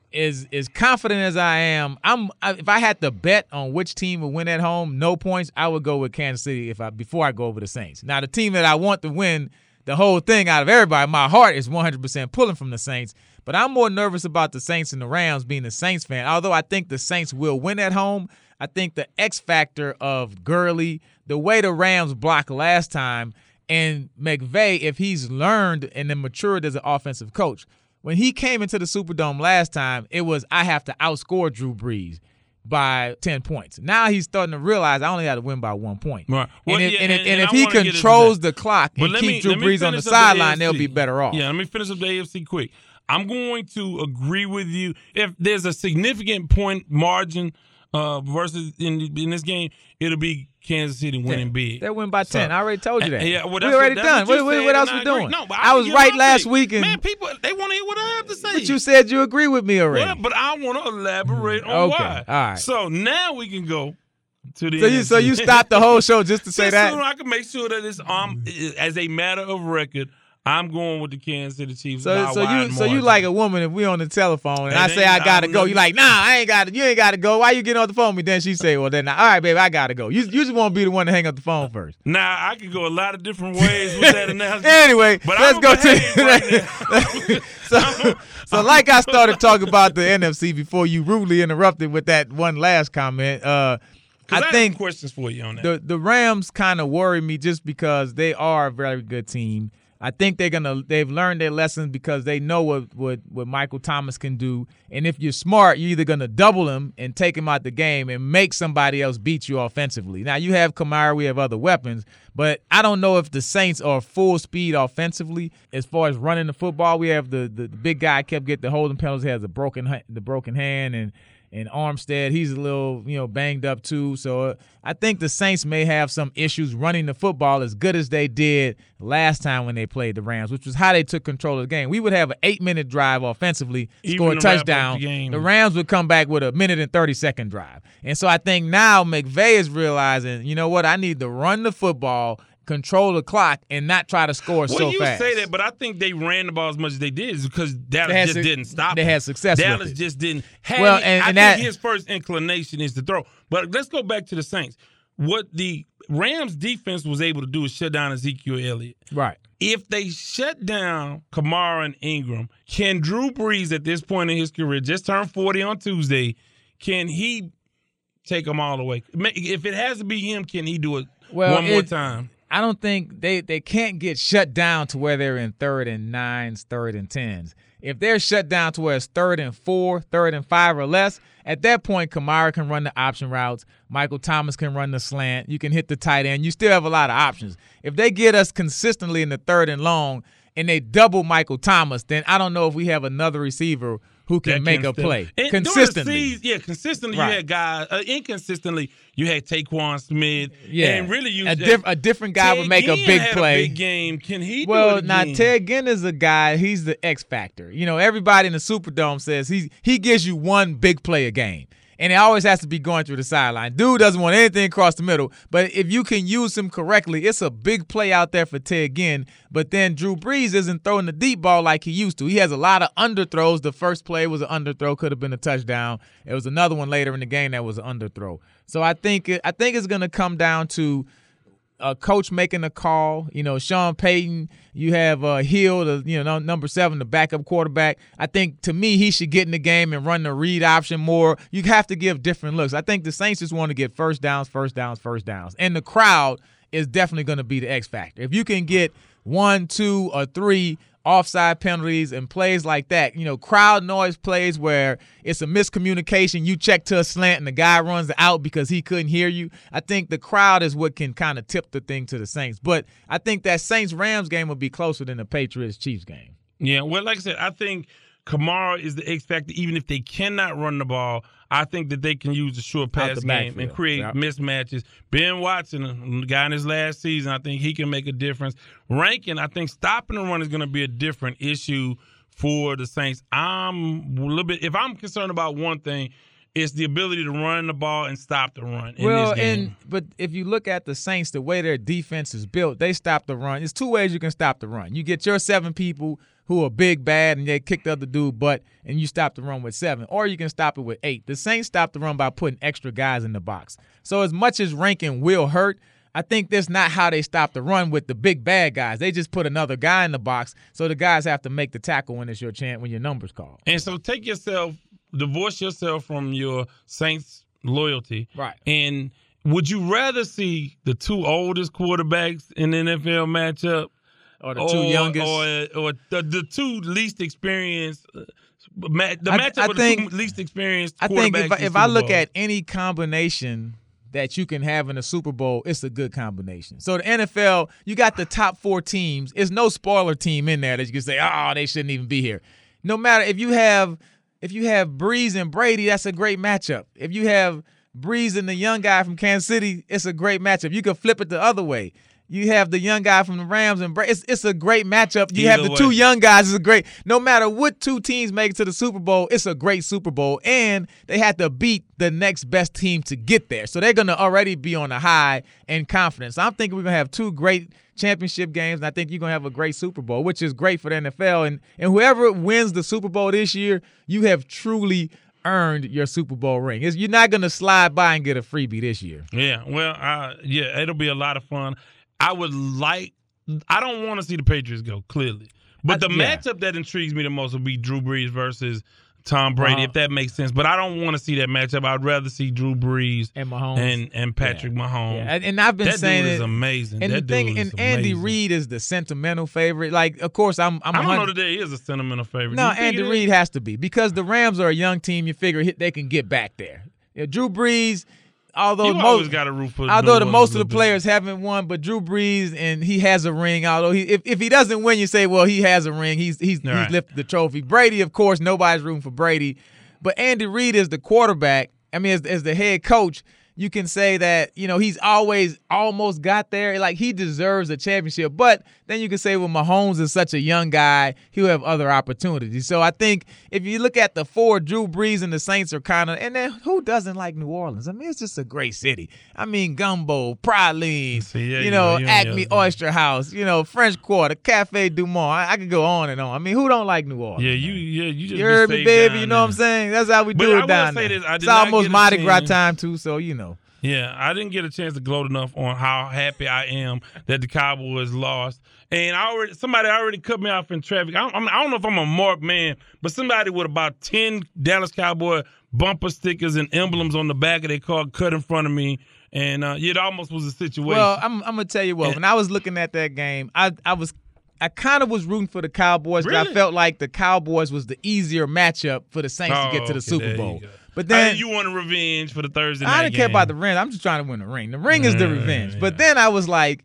Is as confident as I am, I'm. If I had to bet on which team would win at home, no points, I would go with Kansas City. If I before I go over the Saints. Now, the team that I want to win the whole thing out of everybody, my heart is 100 percent pulling from the Saints. But I'm more nervous about the Saints and the Rams being a Saints fan. Although I think the Saints will win at home, I think the X factor of Gurley, the way the Rams blocked last time, and McVay, if he's learned and then matured as an offensive coach, when he came into the Superdome last time, it was I have to outscore Drew Brees by 10 points. Now he's starting to realize I only have to win by one point.
Right. Well,
and if,
yeah,
and if,
and-
and if he
wanna get into
controls the clock
But
and
let
keep
me-
Drew Brees on the sideline, they'll be better off.
Yeah, let me finish up the AFC quick. I'm going to agree with you. If there's a significant point margin uh, versus in in this game, it'll be Kansas City winning big.
They win by
So-
10. I already told you that.
Yeah, well,
we already
what,
done.
What,
what, what else we doing?
No, but
I was right last
take.
week. And,
Man, people they want to hear what I have to say.
but you said you agree with me already.
Well, but I want to elaborate on
Okay,
why.
all right.
So now we can go to the.
so you so you stopped the whole show just to say
Just
that?
so I can make sure that it's um as a matter of record, I'm going with the Kansas City Chiefs.
So so you so you like a woman if we on the telephone and
And
I say I gotta
I'm
go,
not-
you like, nah, I ain't got to You ain't gotta go. Why you getting off the phone with me? Then she say, well then all right, baby, I gotta go. You you just want to be the one to hang up the phone first.
Now I could go a lot of different ways with that announcement.
Anyway,
But
let's go to
right
so, so like I started talking about the NFC before you rudely interrupted with that one last comment. Uh, I
have
think
questions for you on that.
the the Rams kind of worry me just because they are a very good team. I think they're gonna they've learned their lessons because they know what what what Michael Thomas can do. And if you're smart, you're either gonna double him and take him out the game and make somebody else beat you offensively. Now you have Kamara, we have other weapons, but I don't know if the Saints are full speed offensively as far as running the football. We have the the, the big guy kept getting the holding penalties, has a broken the broken hand and and Armstead, he's a little, you know, banged up too. So uh, I think the Saints may have some issues running the football as good as they did last time when they played the Rams, which was how they took control of the game. We would have an eight minute drive offensively,
Even
score a
to wrap up
touchdown.
the.
The Rams would come back with a minute and 30 second drive. And so I think now McVay is realizing, you know what, I need to run the football, control the clock, and not try to score so fast.
well,
so
you
fast.
say that, but I think they ran the ball as much as they did because Dallas
had
just
su-
didn't stop.
they had success
Dallas just didn't. Have
Well,
it.
and-
I
and
think his first inclination is to throw. But let's go back to the Saints. What the Rams defense was able to do is shut down Ezekiel Elliott.
right.
If they shut down Kamara and Ingram, can Drew Brees at this point in his career, just turned 40 on Tuesday, can he take them all away? If it has to be him, can he do it
Well,
one more
it-
time?
I don't think they they can't get shut down to where they're in third and nines, third and tens. If they're shut down to where it's third and four, third and five or less, at that point, Kamara can run the option routes. Michael Thomas can run the slant. You can hit the tight end. You still have a lot of options. If they get us consistently in the third and long and they double Michael Thomas, then I don't know if we have another receiver who can
That
make
can
a play
And
consistently.
season- yeah, consistently
Right.
you had guys. Uh, inconsistently, you had Tre'Quan Smith.
Yeah,
and really you
a, diff- a different guy
Ted
would make a big play.
big game. Can he? do
Well,
it
now? Ted Ginn is a guy. He's the X factor. You know, everybody in the Superdome says he he gives you one big play a game, and it always has to be going through the sideline. Dude doesn't want anything across the middle, but if you can use him correctly, it's a big play out there for Ted Ginn. But then Drew Brees isn't throwing the deep ball like he used to. He has a lot of underthrows. The first play was an underthrow, could have been a touchdown. It was another one later in the game that was an underthrow. So I think I think it's going to come down to a coach making a call. You know, Sean Payton. You have uh, Hill, the you know number seven, the backup quarterback. I think to me he should get in the game and run the read option more. You have to give different looks. I think the Saints just want to get first downs, first downs, first downs, and the crowd is definitely going to be the X factor. If you can get one, two, or three offside penalties and plays like that. You know, crowd noise plays where it's a miscommunication. You check to a slant and the guy runs out because he couldn't hear you. I think the crowd is what can kind of tip the thing to the Saints. But I think that Saints Rams game will be closer than the Patriots Chiefs game.
Yeah, well, like I said, I think Kamara is the X factor. Even if they cannot run the ball, I think that they can use the short pass
the
game and create
Yep.
mismatches. Ben Watson, the guy in his last season, I think he can make a difference. Rankins, I think stopping the run is going to be a different issue for the Saints. I'm a little bit. If I'm concerned about one thing, it's the ability to run the ball and stop the run. In
well, and but if you look at the Saints, the way their defense is built, they stop the run. There's two ways you can stop the run. You get your seven people who are big bad and they kick the other dude butt, and you stop the run with seven, or you can stop it with eight. The Saints stop the run by putting extra guys in the box. So as much as Rankins will hurt. I think that's not how they stop the run with the big bad guys. They just put another guy in the box, so the guys have to make the tackle when it's your chance when your number's called.
And so take yourself, divorce yourself from your Saints loyalty.
Right.
And would you rather see the two oldest quarterbacks in the NFL matchup?
Or the two youngest.
Or, or the, the two least experienced, uh, the
I-
matchup
I
with
think-
the two least experienced
I think if I, if I look at any combination that you can have in a Super Bowl, it's a good combination. So the NFL, you got the top four teams. It's no spoiler team in there that you can say, oh, they shouldn't even be here. No matter if you have if you have Brees and Brady, that's a great matchup. If you have Brees and the young guy from Kansas City, it's a great matchup. You can flip it the other way. You have the young guy from the Rams and. It's, it's a great matchup. You have
Either
the two young guys. It's a great. No matter what two teams make it to the Super Bowl, it's a great Super Bowl, and they had to beat the next best team to get there. So they're gonna already be on a high and confidence. I'm thinking we're gonna have two great championship games, and I think you're gonna have a great Super Bowl, which is great for the NFL. And and whoever wins the Super Bowl this year, you have truly earned your Super Bowl ring. It's, you're not gonna slide by and get a freebie this year.
Yeah, well, uh, yeah, it'll be a lot of fun. I would like. I don't want to see the Patriots go clearly, but
I-
the
yeah.
matchup that intrigues me the most would be Drew Brees versus Tom Brady,
Uh-huh.
if that makes sense. But I don't want to see that matchup. I'd rather see Drew Brees
And Mahomes.
and and Patrick Mahomes.
Yeah, and, and I've been
that
saying
dude is amazing.
And
that
the thing, and Andy. Reid is the sentimental favorite. Like, of course, I'm. I'm
I don't
100
know that there is a sentimental favorite.
No, Andy
it?
Reid has to be because the Rams are a young team. You figure they can get back there. Yeah, Drew Brees, although
You
most,
got root for.
although the most of the
little bit.
players haven't won, but Drew Brees and he has a ring. Although he, if, if he doesn't win, you say, well, he has a ring. He's he's,
Right.
he's lifted the trophy. Brady, of course, nobody's rooting for Brady, but Andy Reid is the quarterback. I mean, as, as the head coach, you can say that you know he's always almost got there. Like he deserves a championship. But then you can say, well, Mahomes is such a young guy; he'll have other opportunities. So I think if you look at the four, Drew Brees and the Saints are kind of, and then who doesn't like New Orleans? I mean, it's just a great city. I mean, gumbo, praline,
See, yeah,
you know,
and
Acme
yours.
Oyster House, you know, French Quarter, Cafe Du Monde. I, I could go on and on. I mean, who don't like New Orleans?
Yeah, you yeah you just
You heard me, baby. You know what I'm saying? That's how we
But
do
I
it
will
down
say
there.
this, I
it's almost Mardi Gras time too, so you know.
Yeah, I didn't get a chance to gloat enough on how happy I am that the Cowboys lost. And I already somebody already cut me off in traffic. I don't, I don't know if I'm a marked man, but somebody with about ten Dallas Cowboy bumper stickers and emblems on the back of their car cut in front of me and uh, it almost was a situation.
Well, I'm, I'm gonna tell you what.
And-
When I was looking at that game, I I was I kind of was rooting for the Cowboys because I felt like the Cowboys was the easier matchup for the Saints to get to
Oh,
the
okay,
Super Bowl. But
I
then
mean, you wanted revenge for the Thursday night
I didn't care about the Rams. I'm just trying to win the ring. The ring is the revenge. But then I was like,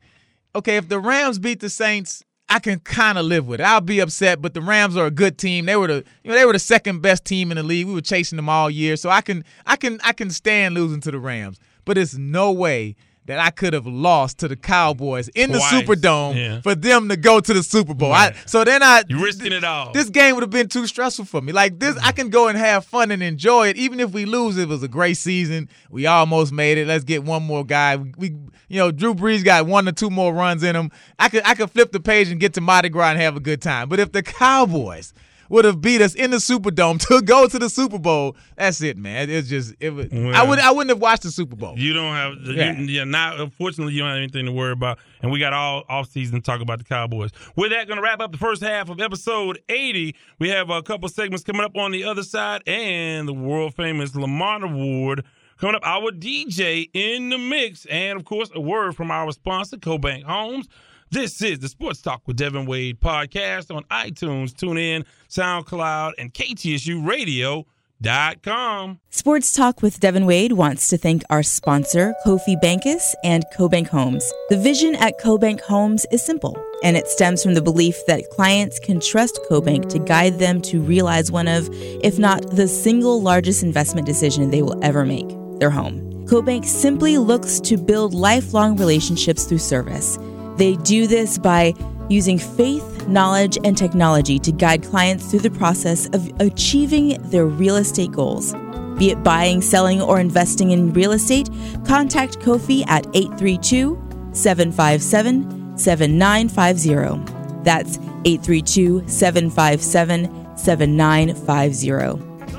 okay, if the Rams beat the Saints, I can kind of live with it. I'll be upset, but the Rams are a good team. They were the you know they were the second best team in the league. We were chasing them all year, so I can I can I can stand losing to the Rams. But it's no way that I could have lost to the Cowboys in
Twice,
the Superdome
yeah.
for them to go to the Super Bowl.
Right.
I, so then I
You risking it all.
this game would have been too stressful for me. Like this, I mm-hmm. can go and have fun and enjoy it. Even if we lose, it was a great season. We almost made it. Let's get one more guy. We, we- you know, Drew Brees got one or two more runs in him. I could, I could flip the page and get to Mardi Gras and have a good time. But if the Cowboys would have beat us in the Superdome to go to the Super Bowl, that's it, man. It's just, it was. I would, I wouldn't have watched the Super Bowl.
You don't have,
Yeah.
you, yeah. Now, unfortunately, you don't have anything to worry about, and we got all off season to talk about the Cowboys. With that, going to wrap up the first half of episode eighty. We have a couple segments coming up on the other side, and the world famous Lamont Award coming up. Our DJ in the mix, and of course, a word from our sponsor, CoBank Homes. This is the Sports Talk with Devin Wade podcast on iTunes, TuneIn, SoundCloud, and KTSURadio.com.
Sports Talk with Devin Wade wants to thank our sponsor, Kofi Bankus and CoBank Homes. The vision at CoBank Homes is simple, and it stems from the belief that clients can trust CoBank to guide them to realize one of, if not the single largest investment decision they will ever make their home. CoBank simply looks to build lifelong relationships through service. They do this by using faith, knowledge, and technology to guide clients through the process of achieving their real estate goals. Be it buying, selling, or investing in real estate, contact Kofi at 832 757 7950. That's 832 757 7950.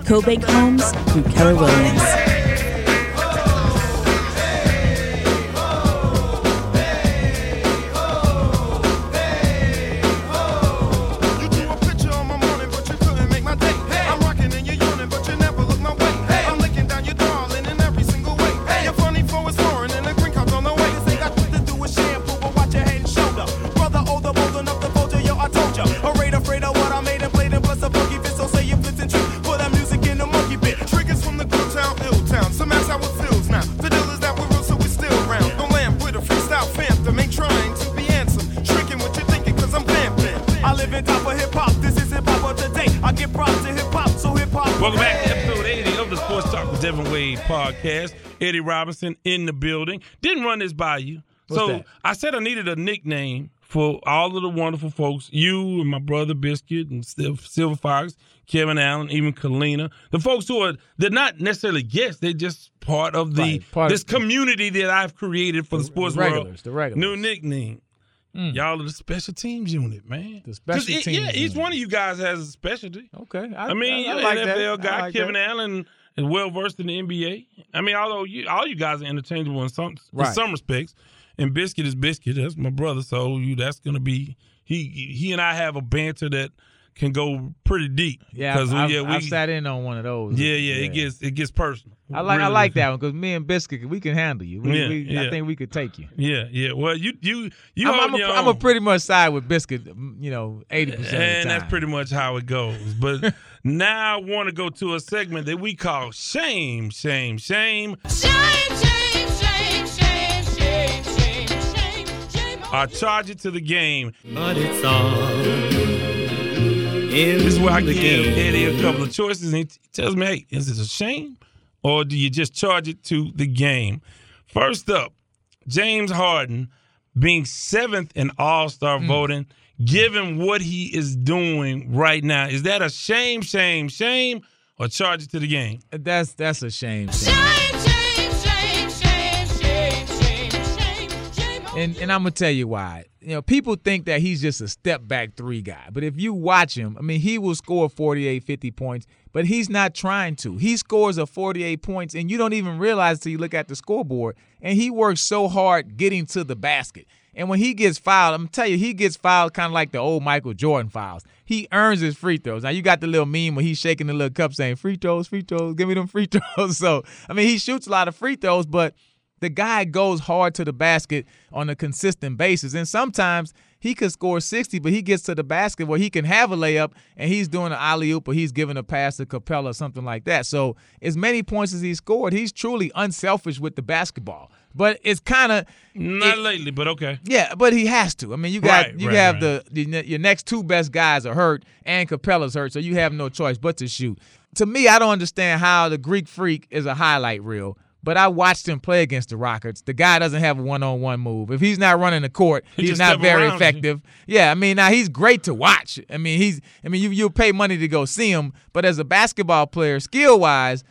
CoBank Homes through Keller Williams.
Podcast. Eddie Robinson in the building. Didn't run this by you. so
that?
I said I needed a nickname for all of the wonderful folks, you and my brother Biscuit and Silver Fox, Kevin Allen, even Kalina. The folks who are they're not necessarily guests, they're just part of the
Right, part
this
of-
community that I've created for the, sports
regulars,
world.
the regulars.
New nickname. Hmm. Y'all are the special teams unit, man.
The special
it-
teams
Yeah, each
unit.
one of you guys has a specialty.
Okay, I,
I mean,
I, I like
an
that.
NFL guy.
like
Kevin
that.
Allen is well versed in the NBA. I mean, although you, all you guys are interchangeable in some in some respects. And Biscuit is Biscuit. That's my brother. So you, that's gonna be he. He and I have a banter that can go pretty deep.
Yeah,
'Cause
I've,
we, yeah, we,
I've sat in on one of those.
yeah, yeah, It gets it gets personal.
I like I like that one because me and Biscuit we can handle you. We,
Yeah,
we,
yeah.
I think we could take you.
Yeah, yeah. Well, you you you
I'm, I'm, a,
your
I'm a pretty much side with Biscuit. You know, eighty percent of the
and
time.
that's pretty much how it goes. But now I want to go to a segment that we call shame, shame, shame.
Shame, shame, shame, shame, shame, shame, shame, shame.
I charge it to the game.
But it's all in
This is where I
the
give
game.
Eddie a couple of choices, and he t- tells me, "Hey, is it a shame, or do you just charge it to the game?" First up, James Harden being seventh in All Star
Hmm.
voting, given what he is doing right now, is that a shame, shame, shame, or charge it to the game?
That's that's a shame. shame.
Shame, shame,
And and I'm gonna tell you why. You know, people think that he's just a step back three guy. But if you watch him, I mean, he will score 48, 50 points, but he's not trying to. He scores a 48 points, and you don't even realize till you look at the scoreboard. And he works so hard getting to the basket. And when he gets fouled, I'm gonna tell you, he gets fouled kind of like the old Michael Jordan fouls. He earns his free throws. Now you got the little meme where he's shaking the little cup saying, "Free throws, free throws, give me them free throws." So I mean, he shoots a lot of free throws, but the guy goes hard to the basket on a consistent basis. And sometimes he could score 60, but he gets to the basket where he can have a layup and he's doing an alley oop or he's giving a pass to Capela or something like that. So, as many points as he scored, he's truly unselfish with the basketball. But it's kind of
Not lately, but okay.
yeah, but he has to. I mean, you got
Right,
you
right,
have
right.
the, the your next two best guys are hurt and Capela's hurt, so you have no choice but to shoot. To me, I don't understand how the Greek Freak is a highlight reel. But I watched him play against the Rockets. The guy doesn't have a one-on-one move. If he's not running the court,
He
he's not very
around
effective. Yeah, I mean, now he's great to watch. I mean, he's I mean, you you'll pay money to go see him, but as a basketball player, skill-wise,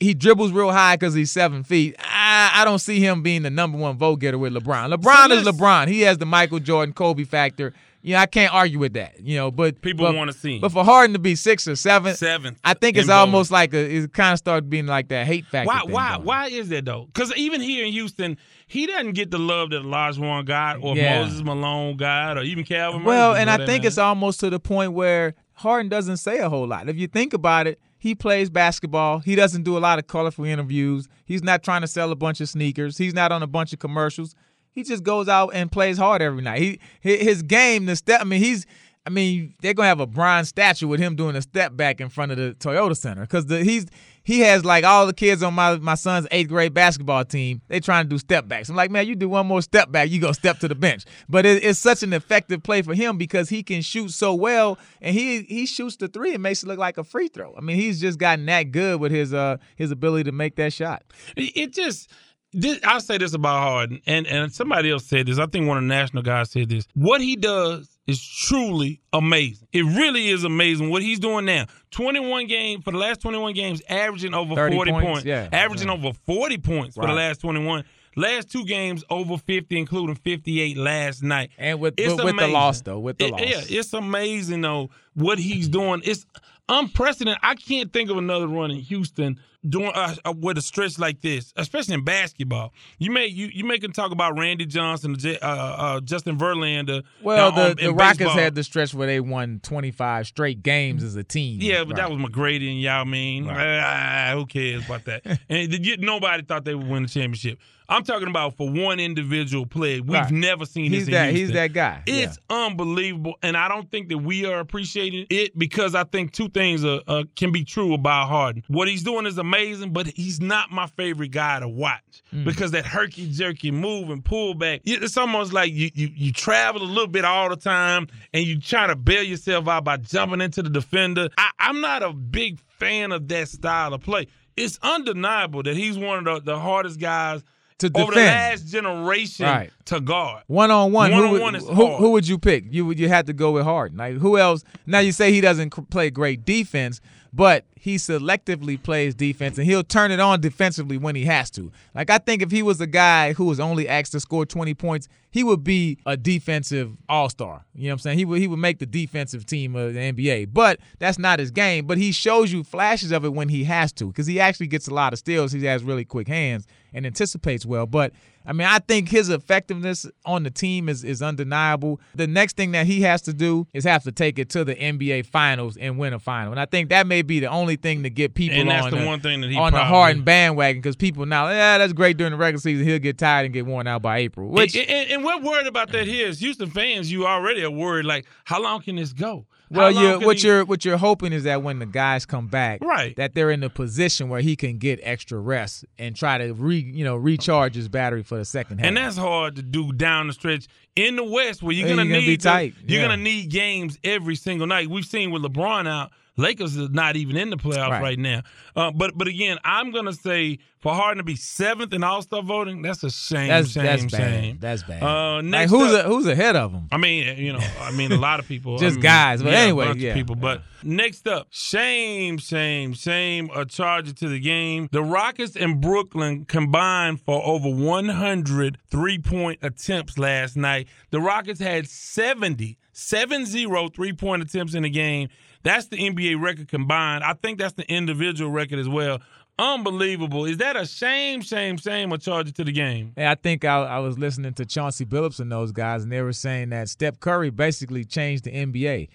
he dribbles real high because he's seven feet. I, I don't see him being the number one vote getter with LeBron. LeBron is LeBron. He has the Michael Jordan, Kobe factor. You know, I can't argue with that. You know, but
People
but-
wanna see him.
But for Harden to be six or seven,
Seventh
I think it's almost like a. It kind of started being like that hate factor.
Why? Why?
going.
Why is that though? Because even here in Houston, he doesn't get the love that Olajuwon got, or
Yeah.
Moses Malone got, or even Calvin.
Well,
Murphy,
and I think
matter.
it's almost to the point where Harden doesn't say a whole lot. If you think about it, he plays basketball. He doesn't do a lot of colorful interviews. He's not trying to sell a bunch of sneakers. He's not on a bunch of commercials. He just goes out and plays hard every night. He his game, the step. I mean, he's. I mean, they're gonna have a bronze statue with him doing a step back in front of the Toyota Center because he's he has like all the kids on my my son's eighth grade basketball team. They trying to do step backs. I'm like, man, you do one more step back, you go step to the bench. But it, it's such an effective play for him because he can shoot so well, and he he shoots the three and makes it look like a free throw. I mean, he's just gotten that good with his uh his ability to make that shot.
It it just. This, I'll say this about Harden, and, and somebody else said this. I think one of the national guys said this. What he does is truly amazing. It really is amazing what he's doing now. 21 games for the last 21 games, averaging over 40
points,
points.
yeah,
averaging
yeah.
over 40 points for the last 21. Last two games over 50, including 58 last night.
And with
It's
with, with the loss though, with the
It-
loss.
Yeah, it's amazing though what he's doing. It's unprecedented. I can't think of another run in Houston doing uh, uh, with a stretch like this, especially in basketball. You may you you make him talk about Randy Johnson, uh, uh, Justin Verlander.
Well,
uh,
the,
um,
the Rockets
baseball.
had the stretch where they won 25 straight games as a team.
Yeah, but that was McGrady and Yao Ming. Ah, who cares about that? and you- nobody thought they would win the championship. I'm talking about for one individual play. We've
Right.
never seen
He's
this.
that- he's that guy.
It's unbelievable, and I don't think that we are appreciating it because I think two things are, uh, can be true about Harden. What he's doing is amazing, but he's not my favorite guy to watch
Mm.
because that herky jerky move and pull back. It's almost like you, you you travel a little bit all the time, and you try to bail yourself out by jumping into the defender. I, I'm not a big fan of that style of play. It's undeniable that he's one of the, the hardest guys
To
over the
defend.
last generation
Right.
to guard.
One on one, who,
One-on-one
would-
is
who,
hard.
who would you pick? You would you had to go with Harden. Like who else? Now you say he doesn't play great defense, but he selectively plays defense and he'll turn it on defensively when he has to. Like I think if he was a guy who was only asked to score 20 points, he would be a defensive all-star. You know what I'm saying? He would he would make the defensive team of the NBA. But that's not his game, but he shows you flashes of it when he has to cuz he actually gets a lot of steals. He has really quick hands and anticipates well, but I mean, I think his effectiveness on the team is, is undeniable. The next thing that he has to do is have to take it to the NBA Finals and win a final. And I think that may be the only thing to get people
And that's
on
the one thing that he
on the
probably-
Harden bandwagon because people now, yeah, that's great during the regular season. He'll get tired and get worn out by April. Which
and, and, and we're worried about that here as Houston fans. You already are worried. Like, how long can this go?
Well, you what
he-
you're what you're hoping is that when the guys come back,
Right.
that they're in a position where he can get extra rest and try to re you know recharge his battery for the second half.
and that's hard to do down the stretch in the West, where you're gonna
you're gonna
need to-
tight.
you're
Yeah.
gonna need games every single night. We've seen with LeBron out. Lakers is not even in the playoffs right,
Right.
now. Uh, but but again, I'm gonna say for Harden to be seventh in All Star voting, that's a shame.
that's
shame,
that's bad.
shame.
That's bad.
Uh,
like
next
who's
up-
a, who's ahead of him?
I mean, you know, I mean, a lot of people, I
Just
mean,
guys, but
yeah,
anyway,
a bunch
yeah,
of people. But next up, shame, shame, shame, a charger to the game. The Rockets and Brooklyn combined for over 100 three point attempts last night. The Rockets had 70, 7-0 three point attempts in the game. That's the NBA record combined. I think that's the individual record as well. Unbelievable. Is that a shame, shame, shame, or charger to the game?
Hey, I think I, I was listening to Chauncey Billups and those guys, and they were saying that Steph Curry basically changed the NBA.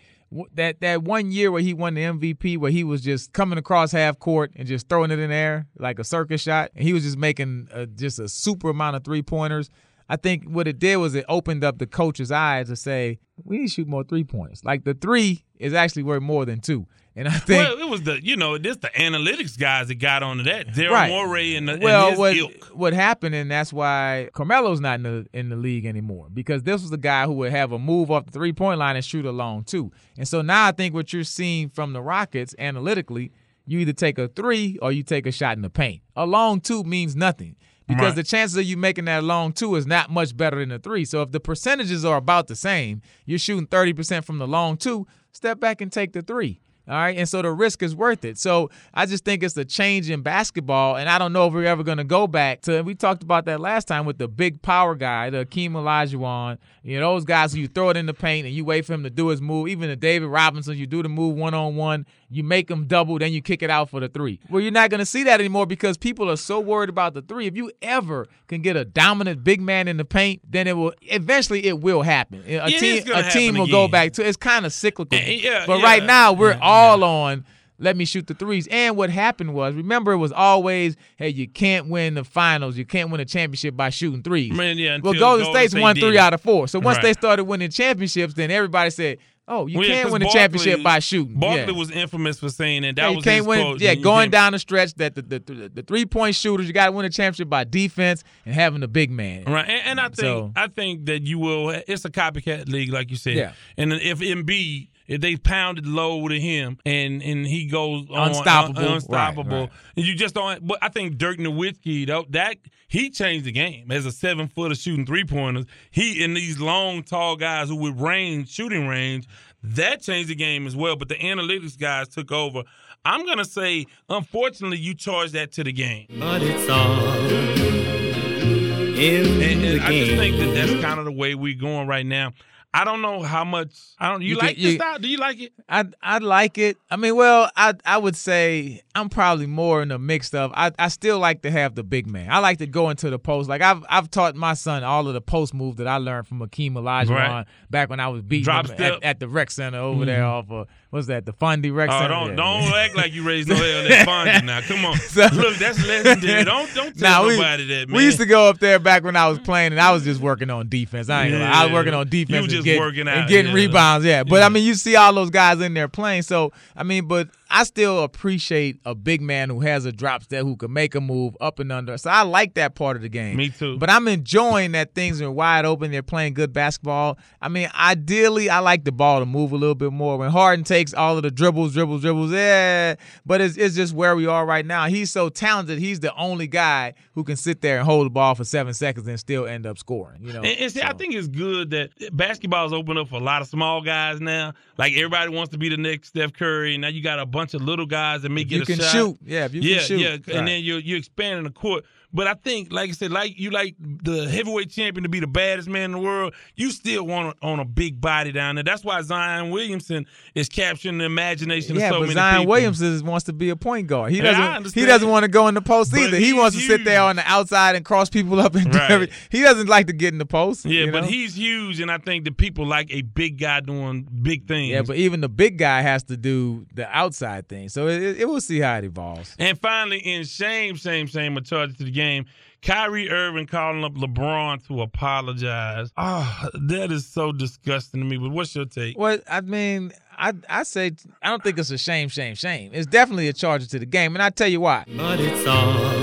that that one year where he won the MVP, where he was just coming across half court and just throwing it in there like a circus shot, and he was just making uh just a super amount of three pointers. I think what it did was it opened up the coach's eyes to say we need to shoot more three pointers. Like the three is actually worth more than two, and I think
well, it was the you know this the analytics guys that got onto that. Daryl
Right.
Morey and, the,
well,
and
what
ilk.
what happened, and that's why Carmelo's not in the in the league anymore because this was the guy who would have a move off the three point line and shoot a long two. And so now I think what you're seeing from the Rockets analytically, you either take a three or you take a shot in the paint. A long two means nothing. Because
Right.
the chances of you making that long two is not much better than the three. So if the percentages are about the same, you're shooting 30% from the long two, step back and take the three. All right. And so the risk is worth it. So I just think it's a change in basketball. And I don't know if we're ever going to go back to, we talked about that last time with the big power guy, the Akeem Olajuwon, you know, those guys who you throw it in the paint and you wait for him to do his move. Even the David Robinson, you do the move one on one, you make him double, then you kick it out for the three. Well, you're not going to see that anymore because people are so worried about the three. If you ever can get a dominant big man in the paint, then it will, eventually it will happen. A
it's
team, a team will go back to, it's kind of cyclical.
Eh, yeah,
but
yeah.
right now we're
Yeah,
all on let me shoot the threes. And what happened was, remember, it was always, hey, you can't win the finals, you can't win a championship by shooting threes.
Man, yeah,
well, Golden
Golden
State's
State
won
did
three out of four. So once
Right.
they started winning championships, then everybody said, oh, you
Well, yeah,
can't win a
Barkley-
championship by shooting.
Barkley
yeah.
was infamous for saying that. That
Yeah, you
was his
win.
quote.
Yeah,
You
going down the stretch, that the the, the, the three point shooters, you got to win a championship by defense and having a big man.
Right, and, and I think
So-
I think that you will. It's a copycat league, like you said.
Yeah.
And if Embiid, if they pounded low to him, and and he goes on,
Unstoppable.
un- unstoppable,
Right, right.
and you just don't. But I think Dirk Nowitzki, though, that he changed the game as a seven footer shooting three pointers. He and these long, tall guys who with range, shooting range, that changed the game as well. But the analytics guys took over. I'm gonna say, unfortunately, you charge that to the game.
But it's all in
And,
the
and I just think that that's kind of the way we're going right now. I don't know how much. I don't. You,
You
like
you-
this style? Do you like it?
I I like it. I mean, well, I I would say I'm probably more in the mix of. I, I still like to have the big man. I like to go into the post. Like I've I've taught my son all of the post moves that I learned from Akeem Olajuwon
Right.
back when I was beating
Drop
him at, at the rec center over there mm-hmm. off of what's that the Fundy rec
Oh, don't
Yeah.
don't act like you raised no hell in that Fonzie now. Come on,
So-
look, that's legendary. Don't don't tell
Nah, we,
nobody that, man.
we used to go up there back when I was playing, and I was just working on defense. I ain't gonna. I was working on
You
defense. and
just
get-
working out,
and getting
yeah.
rebounds. Yeah, but
Yeah.
I mean, you see all those guys in there playing. So I mean, but I still appreciate a big man who has a drop step who can make a move up and under. So I like that part of the game.
Me too.
But I'm enjoying that things are wide open. They're playing good basketball. I mean, ideally, I like the ball to move a little bit more. When Harden takes all of the dribbles, dribbles, dribbles, yeah. But it's, it's just where we are right now. He's so talented. He's the only guy who can sit there and hold the ball for seven seconds and still end up scoring. You know.
And, and see, I think it's good that basketball's open up for a lot of small guys now. Like everybody wants to be the next Steph Curry. Now you got a bunch of little guys that may
If
get
you
a
can
shot.
shoot. Yeah, if you can
yeah,
shoot.
yeah,
Right.
and then you're you're expanding the court. But I think, like I said, like you like the heavyweight champion to be the baddest man in the world. You still want on a big body down there. That's why Zion Williamson is capturing the imagination
Yeah,
of so
but
many
Zion
people.
Williamson wants to be a point guard. He doesn't. he doesn't want to go in the post
But
either. He wants to sit there on the outside and cross people up and do
Right.
everything. He doesn't like to get in the post.
Yeah, but
know?
he's huge, and I think the people like a big guy doing big things.
Yeah, but even the big guy has to do the outside thing. So it, it, it will see how it evolves.
And finally, in shame, shame, shame, a charge to the game, Kyrie Irving calling up LeBron to apologize. Ah, that is so disgusting to me. But what's your take?
Well, I mean, I I say I don't think it's a shame, shame, shame. It's definitely a charge to the game, and I tell you why.
But it's all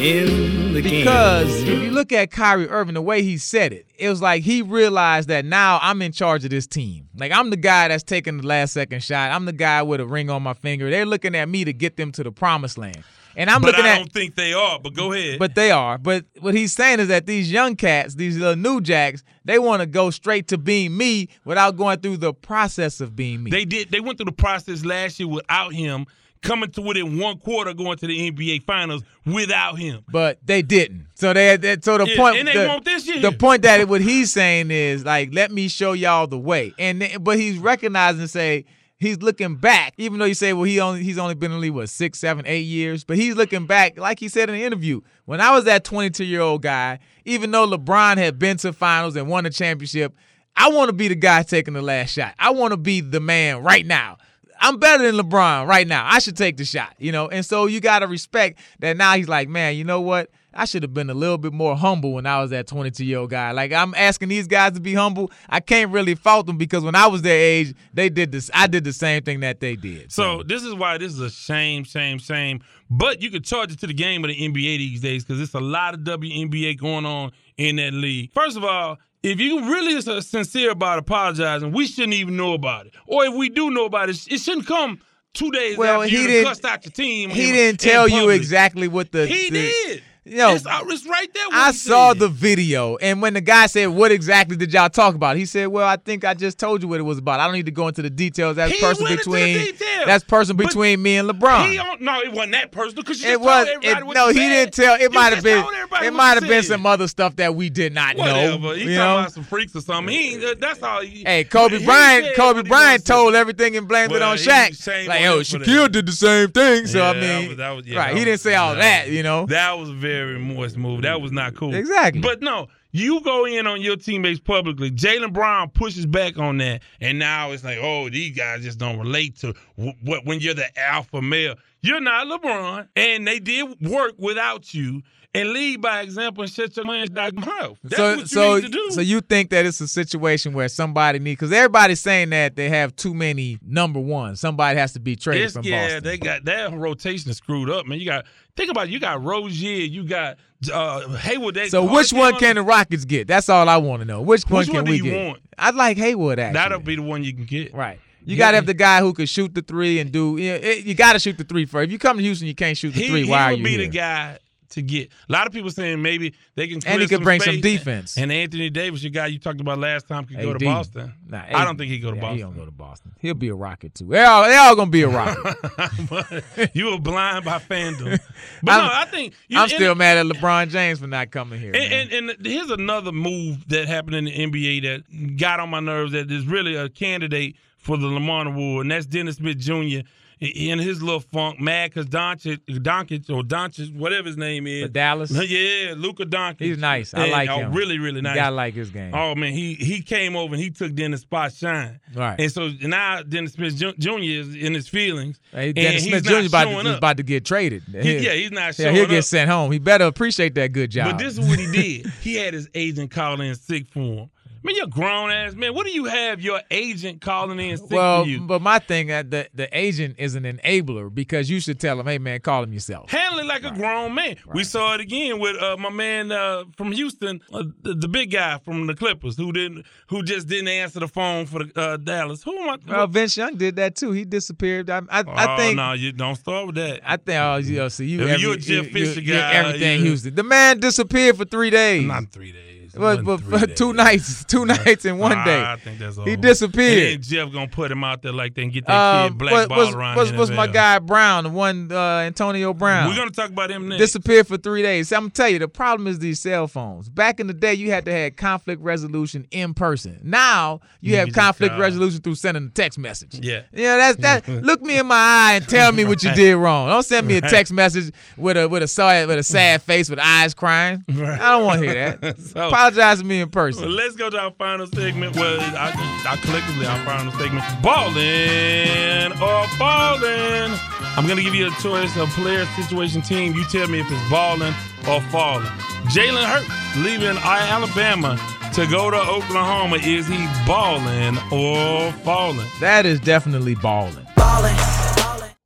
in the game.
Because if you look at Kyrie Irving, the way he said it, it was like he realized that now I'm in charge of this team. Like I'm the guy that's taking the last second shot. I'm the guy with a ring on my finger. They're looking at me to get them to the promised land. And I'm
but
looking
I
at I
don't think they are. But go ahead.
But they are. But what he's saying is that these young cats, these little new jacks, they want to go straight to being me without going through the process of being me.
they did. They went through the process last year without him. Coming to within one quarter, going to the NBA Finals without him.
but they didn't. So they, they so the
Yeah,
point
and they
the,
won't this year.
the point that what he's saying is like let me show y'all the way. And but he's recognizing say he's looking back, even though you say well he only he's only been in the league what six, seven, eight years, but he's looking back like he said in the interview when I was that 22 year old guy, even though LeBron had been to finals and won a championship. I want to be the guy taking the last shot. I want to be the man right now. I'm better than LeBron right now. I should take the shot, you know. And so you got to respect that now he's like, man, you know what? I should have been a little bit more humble when I was that 22 year old guy. Like I'm asking these guys to be humble. I can't really fault them because when I was their age, they did this. I did the same thing that they did.
So this is why this is a shame, shame, shame. But you could charge it to the game of the NBA these days because it's a lot of WNBA going on in that league. First of all, if you really uh, sincere about apologizing, we shouldn't even know about it. Or if we do know about it, it shouldn't come two days
Well,
after
he
you
didn't-
cussed out your team.
he didn't tell you exactly what the
He
the-
did.
Yo,
it's, it's right there.
I saw
said.
the video, and when the guy said, "What exactly did y'all talk about?" He said, "Well, I think I just told you what it was about. I don't need to go into the details. That's
He
personal
went into the
between that's personal between me and LeBron."
He don't, no, it wasn't that personal because you
it
just
was
told everybody
it, no, he
said.
didn't tell. It might have been it might have been some other stuff that we did not
Whatever.
know.
He
you know?
about some freaks or something. He that's all. He,
Hey, Kobe Bryant, Kobe Bryant
wanted to
told everything and blamed it on Shaq. Like, yo, Shaquille did the same thing. So I mean,
was- that was- yeah,
right? He didn't say all that, you know.
That was a very moist move. That was not cool.
Exactly.
But no, you go in on your teammates publicly. Jaylen Brown pushes back on that, and now it's like, oh, these guys just don't relate to what when you're the alpha male. You're not LeBron, and they did work without you. And lead by example and shut your man's mouth. That's
so,
what you
so,
need to do.
so you think that it's a situation where somebody needs because everybody's saying that they have too many number ones. Somebody has to be traded
It's-
from
yeah,
Boston.
they got that rotation is screwed up, man. You got think about it, you got Rozier, you got uh, Hayward. They,
so which one can the Rockets get? That's all I want to know. Which, one can
one do
we
you
get?
want?
I'd like Hayward actually.
That'll be the one you can get.
right. You
Yeah.
got to have the guy who can shoot the three and do. You, know, it- you got to shoot the three first. If you come to Houston, you can't shoot the
He,
three.
he
Why are
would
you
be
here?
the guy to get. A lot of people saying maybe they can.
And he could bring some defense.
And Anthony Davis, your guy you talked about last time, could go to Boston.
Nah,
I don't think he go to
yeah,
Boston.
He don't go to Boston. He'll be a Rocket too. They all, they all gonna be a Rocket.
You were blind by fandom. But
I'm-
no, I think you,
I'm
and-
still mad at LeBron James for not coming here.
And, and, and here's another move that happened in the NBA that got on my nerves. That is really a candidate for the Lamont Award, and that's Dennis Smith Jr. in his little funk, mad because Doncic, Doncic or Doncic, whatever his name is,
For Dallas?
yeah, Luka Doncic.
He's nice. I
And-
like
oh,
him.
Really, really nice.
gotta like his game.
Oh man, he he came over and he took Dennis' spot shine.
Right.
And so now Dennis Smith Jr. is in his feelings.
Hey, Dennis Smith Jr. about to, is about to get traded.
He- yeah, he's not
Yeah,
showing
he'll get sent home. He better appreciate that good job.
But this is what he did. he had his agent call in sick for him. I mean, you're a grown ass man. What do you have your agent calling in sick
well,
you?
but my thing, uh, the the agent is an enabler because you should tell him, hey man, call him yourself.
Handle it like a grown man. We saw it again with uh, my man uh, from Houston, uh, the, the big guy from the Clippers, who didn't, who just didn't answer the phone for the, uh, Dallas. Who am I?
Well, Vince Young did that too. He disappeared. I, I, I
oh,
think.
no, you don't start with that.
I think. Oh, you know, see, you.
If
every,
you a
you-
Fisher guy,
everything
you-
Houston. The man disappeared for three days.
Not three days.
But, but
three
for
days.
two nights, two nights and one day.
I think that's all.
He disappeared.
And Jeff gonna put him out there like they and get that
Uh,
kid blackballed
was,
around
was, was my guy Brown, the one uh, Antonio Brown?
We're gonna talk about him next.
disappeared for three days. I'm gonna tell you, the problem is these cell phones. Back in the day, you had to have conflict resolution in person. Now you
You
have conflict resolution through sending a text message.
Yeah.
Yeah, that's that. Look me in my eye and tell me what you did wrong. Don't send me a text message with a with a sad with a sad face with eyes crying. I don't want to hear that.
So-
Apologize to me in
Well, let's go to our final segment. Well, our, our collectively our final segment: balling or falling. I'm gonna give you a choice of player, situation, team. You tell me if it's balling or falling. Jalen Hurts leaving Alabama to go to Oklahoma. Is he balling or falling?
That is definitely balling. balling.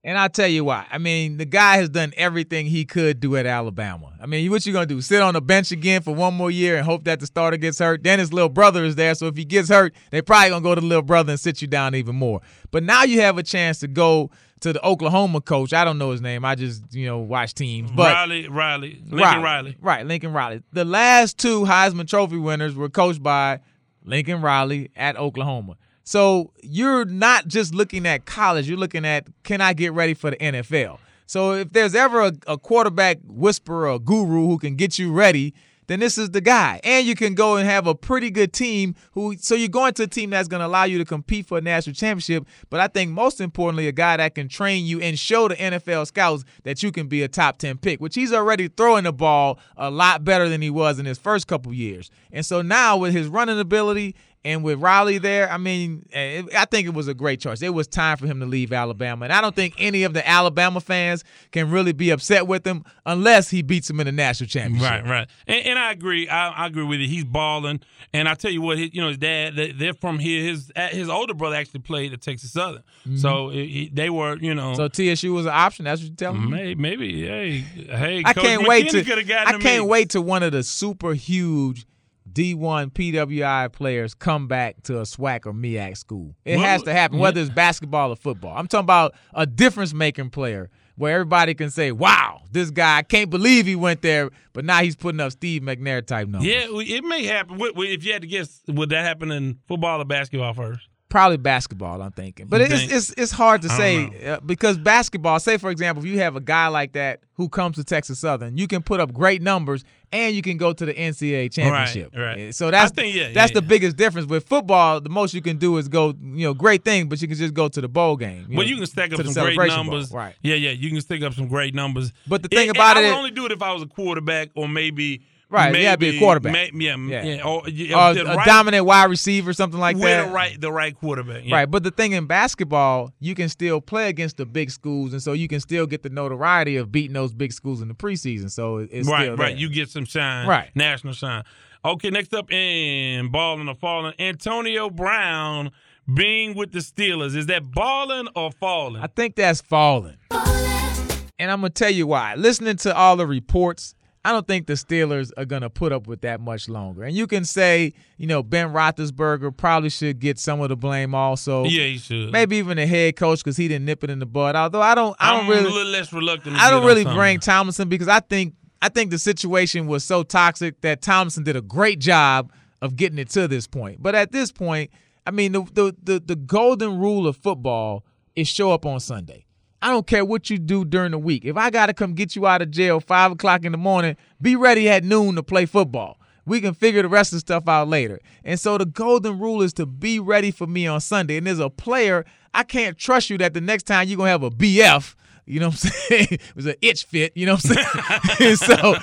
And I'll tell you why. I mean, the guy has done everything he could do at Alabama. I mean, what you gonna do? Sit on the bench again for one more year and hope that the starter gets hurt? Then his little brother is there, so if he gets hurt, they probably gonna go to the little brother and sit you down even more. But now you have a chance to go to the Oklahoma coach. I don't know his name. I just you know watch teams. But
Riley, Riley, Lincoln Riley.
Right, Lincoln Riley. The last two Heisman Trophy winners were coached by Lincoln Riley at Oklahoma. So you're not just looking at college, you're looking at can I get ready for the NFL? So if there's ever a, a quarterback whisperer, a guru who can get you ready, then this is the guy. And you can go and have a pretty good team who so you're going to a team that's going to allow you to compete for a national championship, but I think most importantly a guy that can train you and show the NFL scouts that you can be a top 10 pick, which he's already throwing the ball a lot better than he was in his first couple years. And so now with his running ability And with Riley there, I mean, eh, I think it was a great choice. It was time for him to leave Alabama, and I don't think any of the Alabama fans can really be upset with him unless he beats them in the national championship.
Right, right, and, and I agree. I, I agree with you. He's balling, and I tell you what, his, you know, his dad, they, they're from here. His uh, his older brother actually played at Texas Southern, so it, he, they were, you know,
Mm-hmm. So TSU was an option. That's what you're telling me.
maybe, maybe, hey, hey,
I
Coach
can't wait to.
McKinney
I can't
in.
wait to one of the super huge D1 PWI players come back to a SWAC or MEAC school. It
Well,
has to happen,
yeah.
whether it's basketball or football. I'm talking about a difference making player where everybody can say, "Wow, this guy! I can't believe he went there." But now he's putting up Steve McNair type numbers.
Yeah, it may happen. If you had to guess, would that happen in football or basketball first?
Probably basketball, I'm thinking. But
You
it's, it's it's hard to say uh, because basketball, say for example, if you have a guy like that who comes to Texas Southern, you can put up great numbers and you can go to the NCAA championship.
right.
Uh, So that's
think, yeah,
that's
yeah,
the
yeah.
biggest difference. With football, the most you can do is go, you know, great thing, but you can just go to the bowl game.
Well,
know,
you can stack up some great
Bowl.
numbers.
Right.
Yeah, yeah, you can stick up some great numbers.
But the thing
And-
about it-
I would only do it if I was a quarterback or maybe.
Right, you
maybe,
gotta be a quarterback.
may- yeah,
Yeah.
yeah. Or, yeah,
Or a
right-
dominant wide receiver, something like
with
that.
the right, the right quarterback. yeah.
Right, but the thing in basketball, you can still play against the big schools, and so you can still get the notoriety of beating those big schools in the preseason. So it's
right,
still
right.
there.
You get some shine.
Right.
National shine. Okay, next up in balling or falling, Antonio Brown being with the Steelers. Is that balling or falling?
I think that's falling, and I'm gonna tell you why. Listening to all the reports, I don't think the Steelers are gonna put up with that much longer. And you can say, you know, Ben Roethlisberger probably should get some of the blame also.
yeah, he should.
Maybe even the head coach because he didn't nip it in the bud. Although I don't, I don't
I'm
really.
a little less reluctant. To
I don't really bring Tomlinson because I think I think the situation was so toxic that Tomlinson did a great job of getting it to this point. But at this point, I mean the the the, the golden rule of football is show up on Sunday. I don't care what you do during the week. If I gotta come get you out of jail five o'clock in the morning, be ready at noon to play football. We can figure the rest of the stuff out later. And so the golden rule is to be ready for me on Sunday. And as a player, I can't trust you that the next time you're gonna have a BF. You know what I'm saying? it was an itch fit, you know what I'm saying? so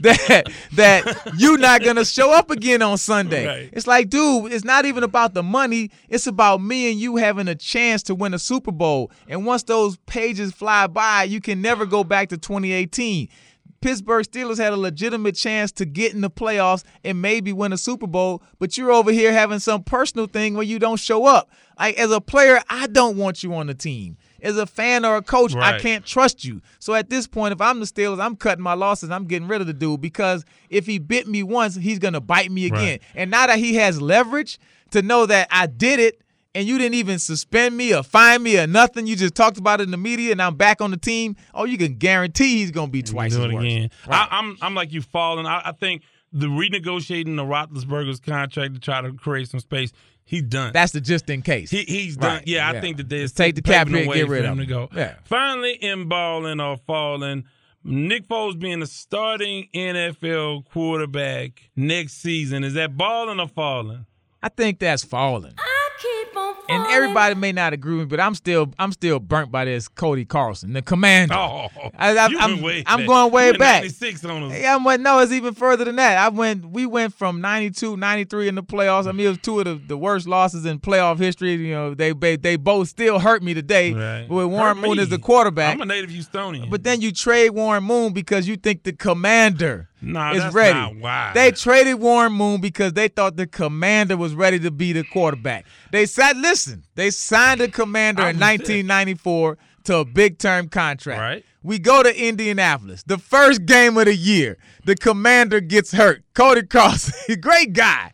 that that you're not gonna show up again on Sunday.
Right.
It's like, dude, it's not even about the money. It's about me and you having a chance to win a Super Bowl. And once those pages fly by, you can never go back to 2018. Pittsburgh Steelers had a legitimate chance to get in the playoffs and maybe win a Super Bowl, but you're over here having some personal thing where you don't show up. Like as a player, I don't want you on the team. As a fan or a coach, I can't trust you. So at this point, if I'm the Steelers, I'm cutting my losses. I'm getting rid of the dude because if he bit me once, he's gonna bite me again.
Right.
And now that he has leverage to know that I did it and you didn't even suspend me or fine me or nothing, you just talked about it in the media and I'm back on the team. Oh, you can guarantee he's gonna be twice as worse.
again.
Right.
I, I'm I'm like you falling. I, I think the renegotiating the Roethlisberger's contract to try to create some space. He's done.
That's the just in case.
he, he's done. Yeah,
yeah.
I think that there's
Just take the cap
paving
hit,
way
get rid of
him to
him.
go.
Yeah.
Finally, in balling or falling, Nick Foles being the starting NFL quarterback next season. Is that balling or falling?
I think that's falling.
Ah, I keep on
And everybody may not agree with me, but I'm still I'm still burnt by this Cody Carlson, the commander.
Oh,
I, I,
you
I'm,
way
I'm
back.
going way
You
back.
96 on us.
Yeah, I went, no, it's even further than that. I went, we went from 92, 93 in the playoffs. I mean, it was two of the, the worst losses in playoff history. You know, they they, they both still hurt me today.
Right.
With Warren
Hurt
Moon
me.
as the quarterback.
I'm a native Houstonian.
but then you trade Warren Moon because you think the commander
Nah,
is
that's
ready.
not why.
They traded Warren Moon because they thought the commander was ready to be the quarterback. They said, listen, they signed the commander in 1994 to a big term contract.
Right.
We go to Indianapolis. The first game of the year, the commander gets hurt. Cody Carlson, great guy.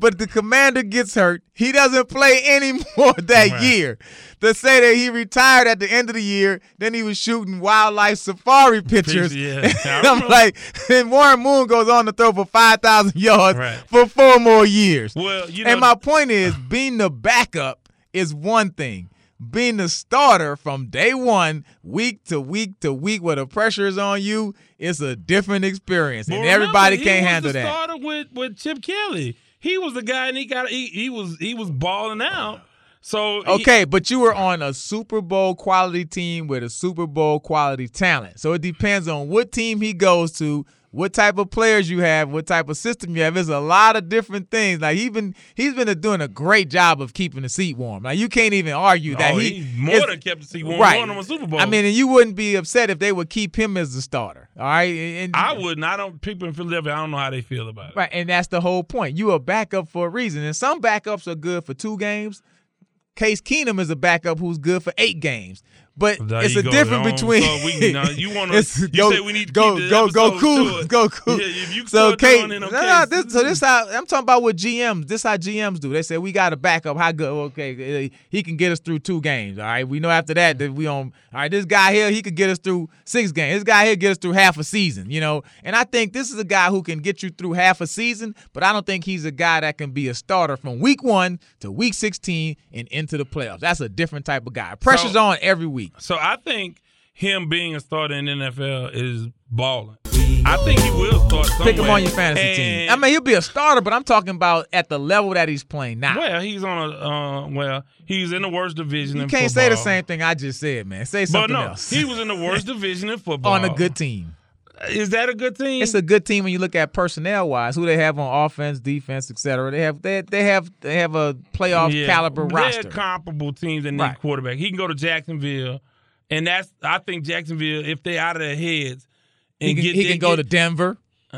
But the commander gets hurt. He doesn't play anymore that
Right.
year. To say that he retired at the end of the year, then he was shooting wildlife safari pictures.
yeah.
I'm like, and Warren Moon goes on to throw for 5,000 yards
Right.
for four more years.
Well, you know,
and my point is, being the backup is one thing. Being the starter from day one, week to week to week, where the pressure is on you, it's a different experience, and everybody
he
can't
was
handle
the
that.
Starter with with Chip Kelly. He was the guy, and he got he, he was he was balling out. So he-
Okay, but you were on a Super Bowl quality team with a Super Bowl quality talent. So it depends on what team he goes to, what type of players you have, what type of system you have. There's a lot of different things. Like he's been he's been doing a great job of keeping the seat warm. Like you can't even argue that
oh,
he
he more than kept the seat warm.
Right.
Won them a Super Bowl.
I mean, and you wouldn't be upset if they would keep him as the starter. All right. And,
I wouldn't. I don't. People in Philadelphia, I don't know how they feel about it.
Right, and that's the whole point. You a backup for a reason, and some backups are good for two games. Case Keenum is a backup who's good for eight games. But
There
it's a
go.
difference between.
so we- now, you wanna- you
go,
say we need to
go go go cool go cool.
Yeah, if you
so Kate,
in
no, no, this, so this how I'm talking about with GMs. This how GMs do. They say we got a backup. How good? Okay, uh, he can get us through two games. All right, we know after that that we on. All right, this guy here he could get us through six games. This guy here get us through half a season. You know, and I think this is a guy who can get you through half a season. But I don't think he's a guy that can be a starter from week one to week 16 and into the playoffs. That's a different type of guy. Pressure's
So-
on every week.
So I think him being a starter in the NFL is balling. I think he will start somewhere.
Pick him on your fantasy
And-
team. I mean, he'll be a starter, but I'm talking about at the level that he's playing now.
Well, he's on a uh, well, he's in the worst division.
Of
football.
You can't say the same thing I just said, man. Say
But
something
no,
else.
he was in the worst division in football.
on a good team.
Is that a good team?
It's a good team when you look at personnel wise, who they have on offense, defense, etc. They have they, they have they have a playoff
Yeah,
caliber
they're
roster.
comparable teams that need
Right.
quarterback. He can go to Jacksonville, and that's I think Jacksonville if they out of their heads and
he can,
get
he can go
get-
to Denver,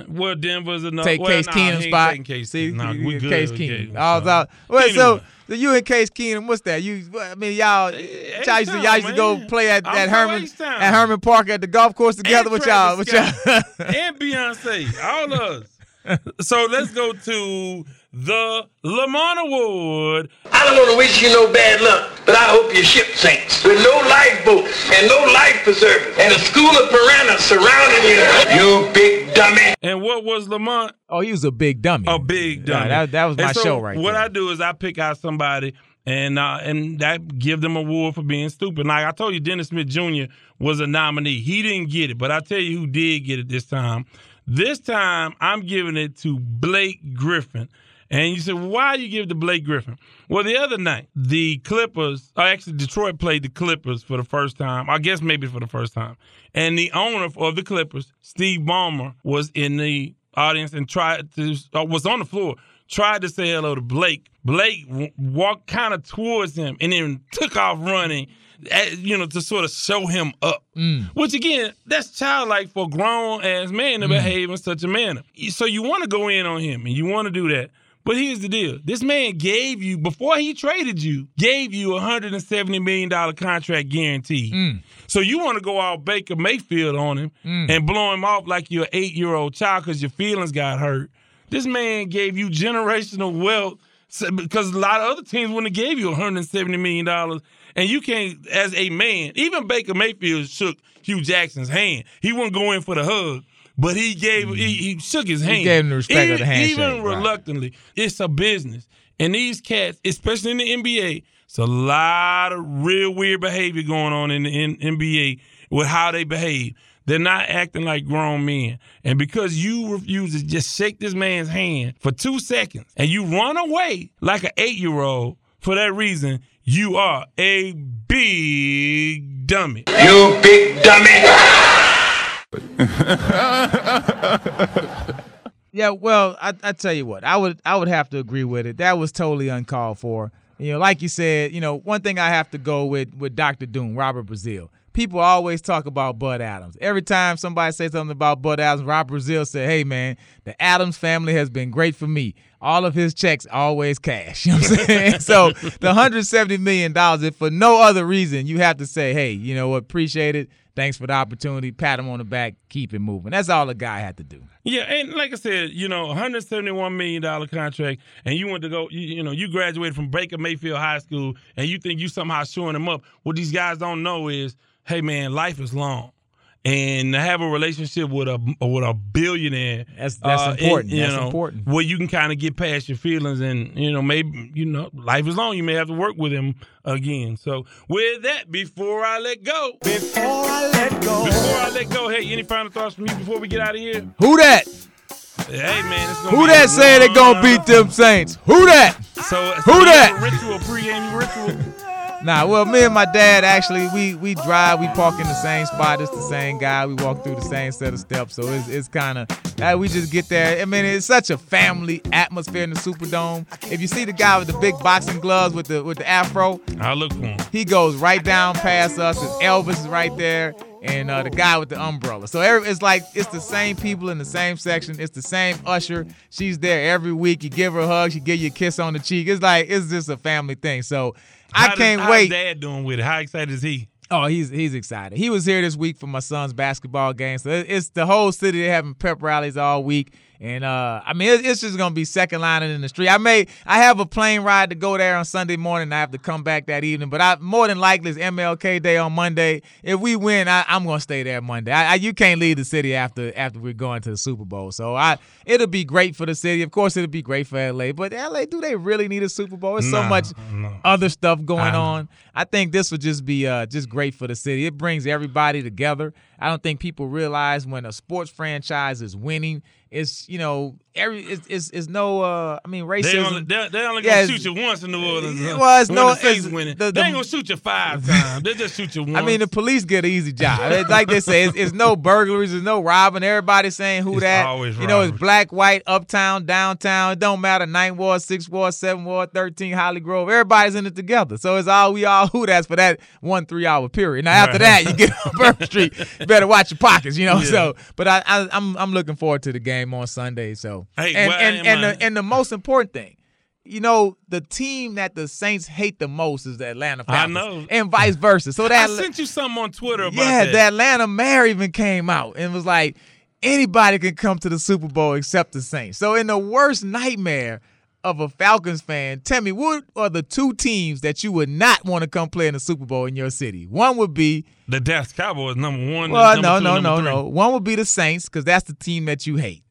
well Denver's enough.
take
well,
Case
nah,
Keenum's spot.
Case
See,
Keenum. Nah, we good
Case Keenum. Was out.
Keenum
so so you and Case Keenum, what's that? You, I mean, y'all, y'all used to, y'all used to go play at, at
Hermann
at Hermann Park at the golf course together
And
with y'all. With
Travis
y'all.
And Beyonce, all of us. So let's go to the Lamont Award.
I don't want to wish you no bad luck, but I hope your ship sinks. With no lifeboats and no life preservers and a school of piranhas surrounding you. You big dummy.
And what was Lamont?
oh, he was a big dummy.
A big
Yeah,
dummy.
that- that was my
so
show right
What
there.
I do is I pick out somebody and uh, and that give them a award for being stupid. Like I told you, Dennis Smith Jr. was a nominee. He didn't get it, but I tell you who did get it this time. This time I'm giving it to Blake Griffin. And you said, why you give it to Blake Griffin? Well, the other night, the Clippers, or actually Detroit played the Clippers for the first time. I guess maybe for the first time. And the owner of the Clippers, Steve Ballmer, was in the audience and tried to, uh, was on the floor, tried to say hello to Blake. Blake walked kind of towards him and then took off running, you know, to sort of show him up. Mm. Which again, that's childlike for a grown ass man to mm. behave in such a manner. So you want to go in on him and you want to do that. But here's the deal. This man gave you, before he traded you, gave you a $170 million contract guarantee. Mm. So you want to go out Baker Mayfield on him and blow him off like you're an eight year old child because your feelings got hurt. This man gave you generational wealth because a lot of other teams wouldn't have gave you $170 million. And you can't, as a man, even Baker Mayfield shook Hue Jackson's hand. He wouldn't go in for the hug. But he gave he, mm-hmm. he shook his hand.
gave him the respect of the
Even-
handshake,
Even
right.
reluctantly. It's a business. And these cats, especially in the NBA, it's a lot of real weird behavior going on in the in, NBA with how they behave. They're not acting like grown men. And because you refuse to just shake this man's hand for two seconds and you run away like an eight year old for that reason, you are a big dummy.
You big dummy.
Yeah, well, I, I tell you what, I would I would have to agree with it. That was totally uncalled for. You know, like you said, you know, one thing I have to go with with Dr. Doom, Robert Brazile. People always talk about Bud Adams. Every time somebody says something about Bud Adams, Robert Brazile said, "Hey man, the Adams family has been great for me. All of his checks always cash." You know what I'm saying? so the 170 million dollars, if for no other reason, you have to say, "Hey, you know what? Appreciate it. Thanks for the opportunity. Pat him on the back. Keep it moving." That's all the guy had to do.
Yeah, and like I said, you know, hundred seventy one million dollar contract, and you went to go, you, you know, you graduated from Baker Mayfield High School, and you think you somehow showing them up. What these guys don't know is, hey man, life is long, and have a relationship with a with a billionaire,
That's- that's uh,
and,
important.
you
That's
know,
important.
Where you can kind of get past your feelings, and you know, maybe you know, life is long. You may have to work with him again. So with that, before I let go, before I let go, before I let go, hey, any final thoughts from you before we get out of here?
Who that?
Hey man, it's gonna
Who
be
that
a
said they gonna beat them Saints? Who that?
So, so
Who that?
have a ritual, pregame ritual.
Nah, well, me and my dad actually we we drive, we park in the same spot. It's the same guy. We walk through the same set of steps, so it's it's kind of uh, we just get there. I mean, it's such a family atmosphere in the Superdome. If you see the guy with the big boxing gloves with the with the afro,
I look for him.
he goes right down past us. And Elvis is right there, and uh, the guy with the umbrella. So every, it's like it's the same people in the same section. It's the same usher. She's there every week. You give her a hug. She give you a kiss on the cheek. It's like it's just a family thing. So I
How
can't
how's
wait.
Dad doing with it? How excited is he?
Oh, he's he's excited. He was here this week for my son's basketball game. So it's the whole city. They're having pep rallies all week, and uh, I mean it, it's just gonna be second lining in the street. I may I have a plane ride to go there on Sunday morning. I have to come back that evening, but I more than likely it's MLK Day on Monday. If we win, I, I'm gonna stay there Monday. I, I, you can't leave the city after after we're going to the Super Bowl. So I it'll be great for the city. Of course, it'll be great for LA. But LA, do they really need a Super Bowl? It's so much
no.
other stuff going
I-
on. I think this would just be uh, just great for the city. It brings everybody together. I don't think people realize when a sports franchise is winning, it's you know every it's it's, it's no uh I mean racism.
They only, they, they only gonna shoot you once in New Orleans. huh?
Well, it's
when
no-
the
it's-
winning.
the-
they ain't gonna shoot you five times. They just shoot you once.
I mean, the police get an easy job. It's like they say, it's, it's no burglaries, it's no robbing. Everybody's saying who
It's
that.
always
you know, it's black, white, uptown, downtown. It don't matter. Ninth ward, sixth ward, seventh ward, thirteen, Holly Grove. Everybody's in it together. So it's all we all who that's for that one three hour period. Now after that, you get on Bourbon Street. You better watch your pockets. You know.
Yeah.
So, but I, I I'm I'm looking forward to the game on Sunday. So
Hey,
and
well,
and and the, and the most important thing. You know, the team that the Saints hate the most is the Atlanta Falcons.
I know.
And vice versa. So
I
that
sent you something on Twitter about
yeah,
that.
the Atlanta mayor even came out and was like, anybody can come to the Super Bowl except the Saints. So in the worst nightmare of a Falcons fan, tell me what are the two teams that you would not want to come play in the Super Bowl in your city? One would be
The Dallas Cowboys number one.
well,
number
no,
two,
no, no,
three.
no. One would be the Saints because that's the team that you hate.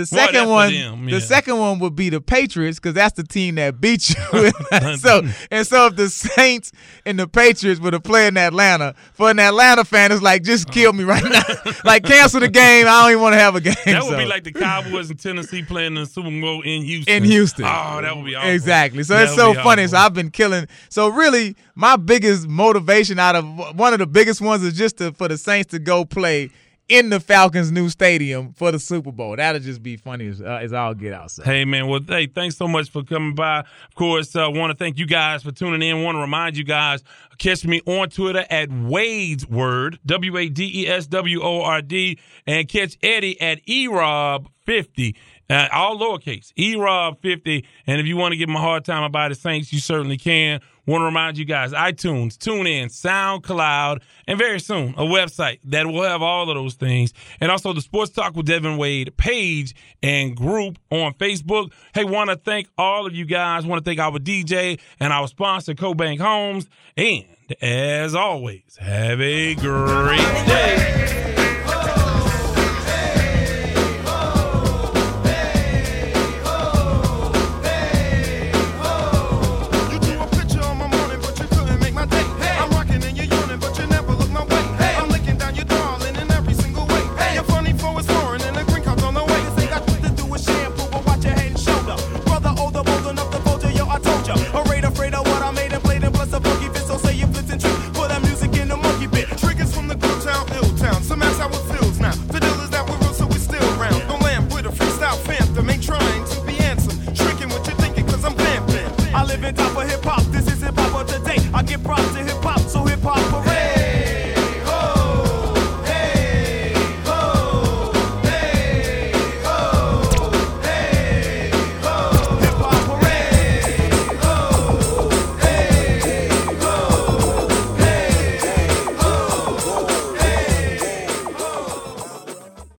The second one,
them,
the second one would be the Patriots because that's the team that beat you. so and so, if the Saints and the Patriots were to play in Atlanta, for an Atlanta fan, it's like just kill uh-huh. me right now. like cancel the game. I don't even want to have a game.
That would
so.
be like the Cowboys in Tennessee playing in the Super Bowl in Houston.
in Houston.
Oh, that would be awful.
Exactly. So
That
it's so funny.
awful.
So I've been killing. So really, my biggest motivation out of one of the biggest ones is just to, for the Saints to go play in the Falcons' new stadium for the Super Bowl. That'll just be funny as, uh, as all get out.
Hey man, well, hey, thanks so much for coming by. Of course, uh, want to thank you guys for tuning in. Want to remind you guys, catch me on Twitter at Wade's Word, W A D E S W O R D, and catch Eddie at erob50. Uh, all lowercase, erob50. And if you want to give him a hard time about the Saints, you certainly can. Want to remind you guys, iTunes, TuneIn, SoundCloud, and very soon a website that will have all of those things. And also the Sports Talk with Devin Wade page and group on Facebook. Hey, want to thank all of you guys. Want to thank our DJ and our sponsor, CoBank Homes. And as always, have a great day.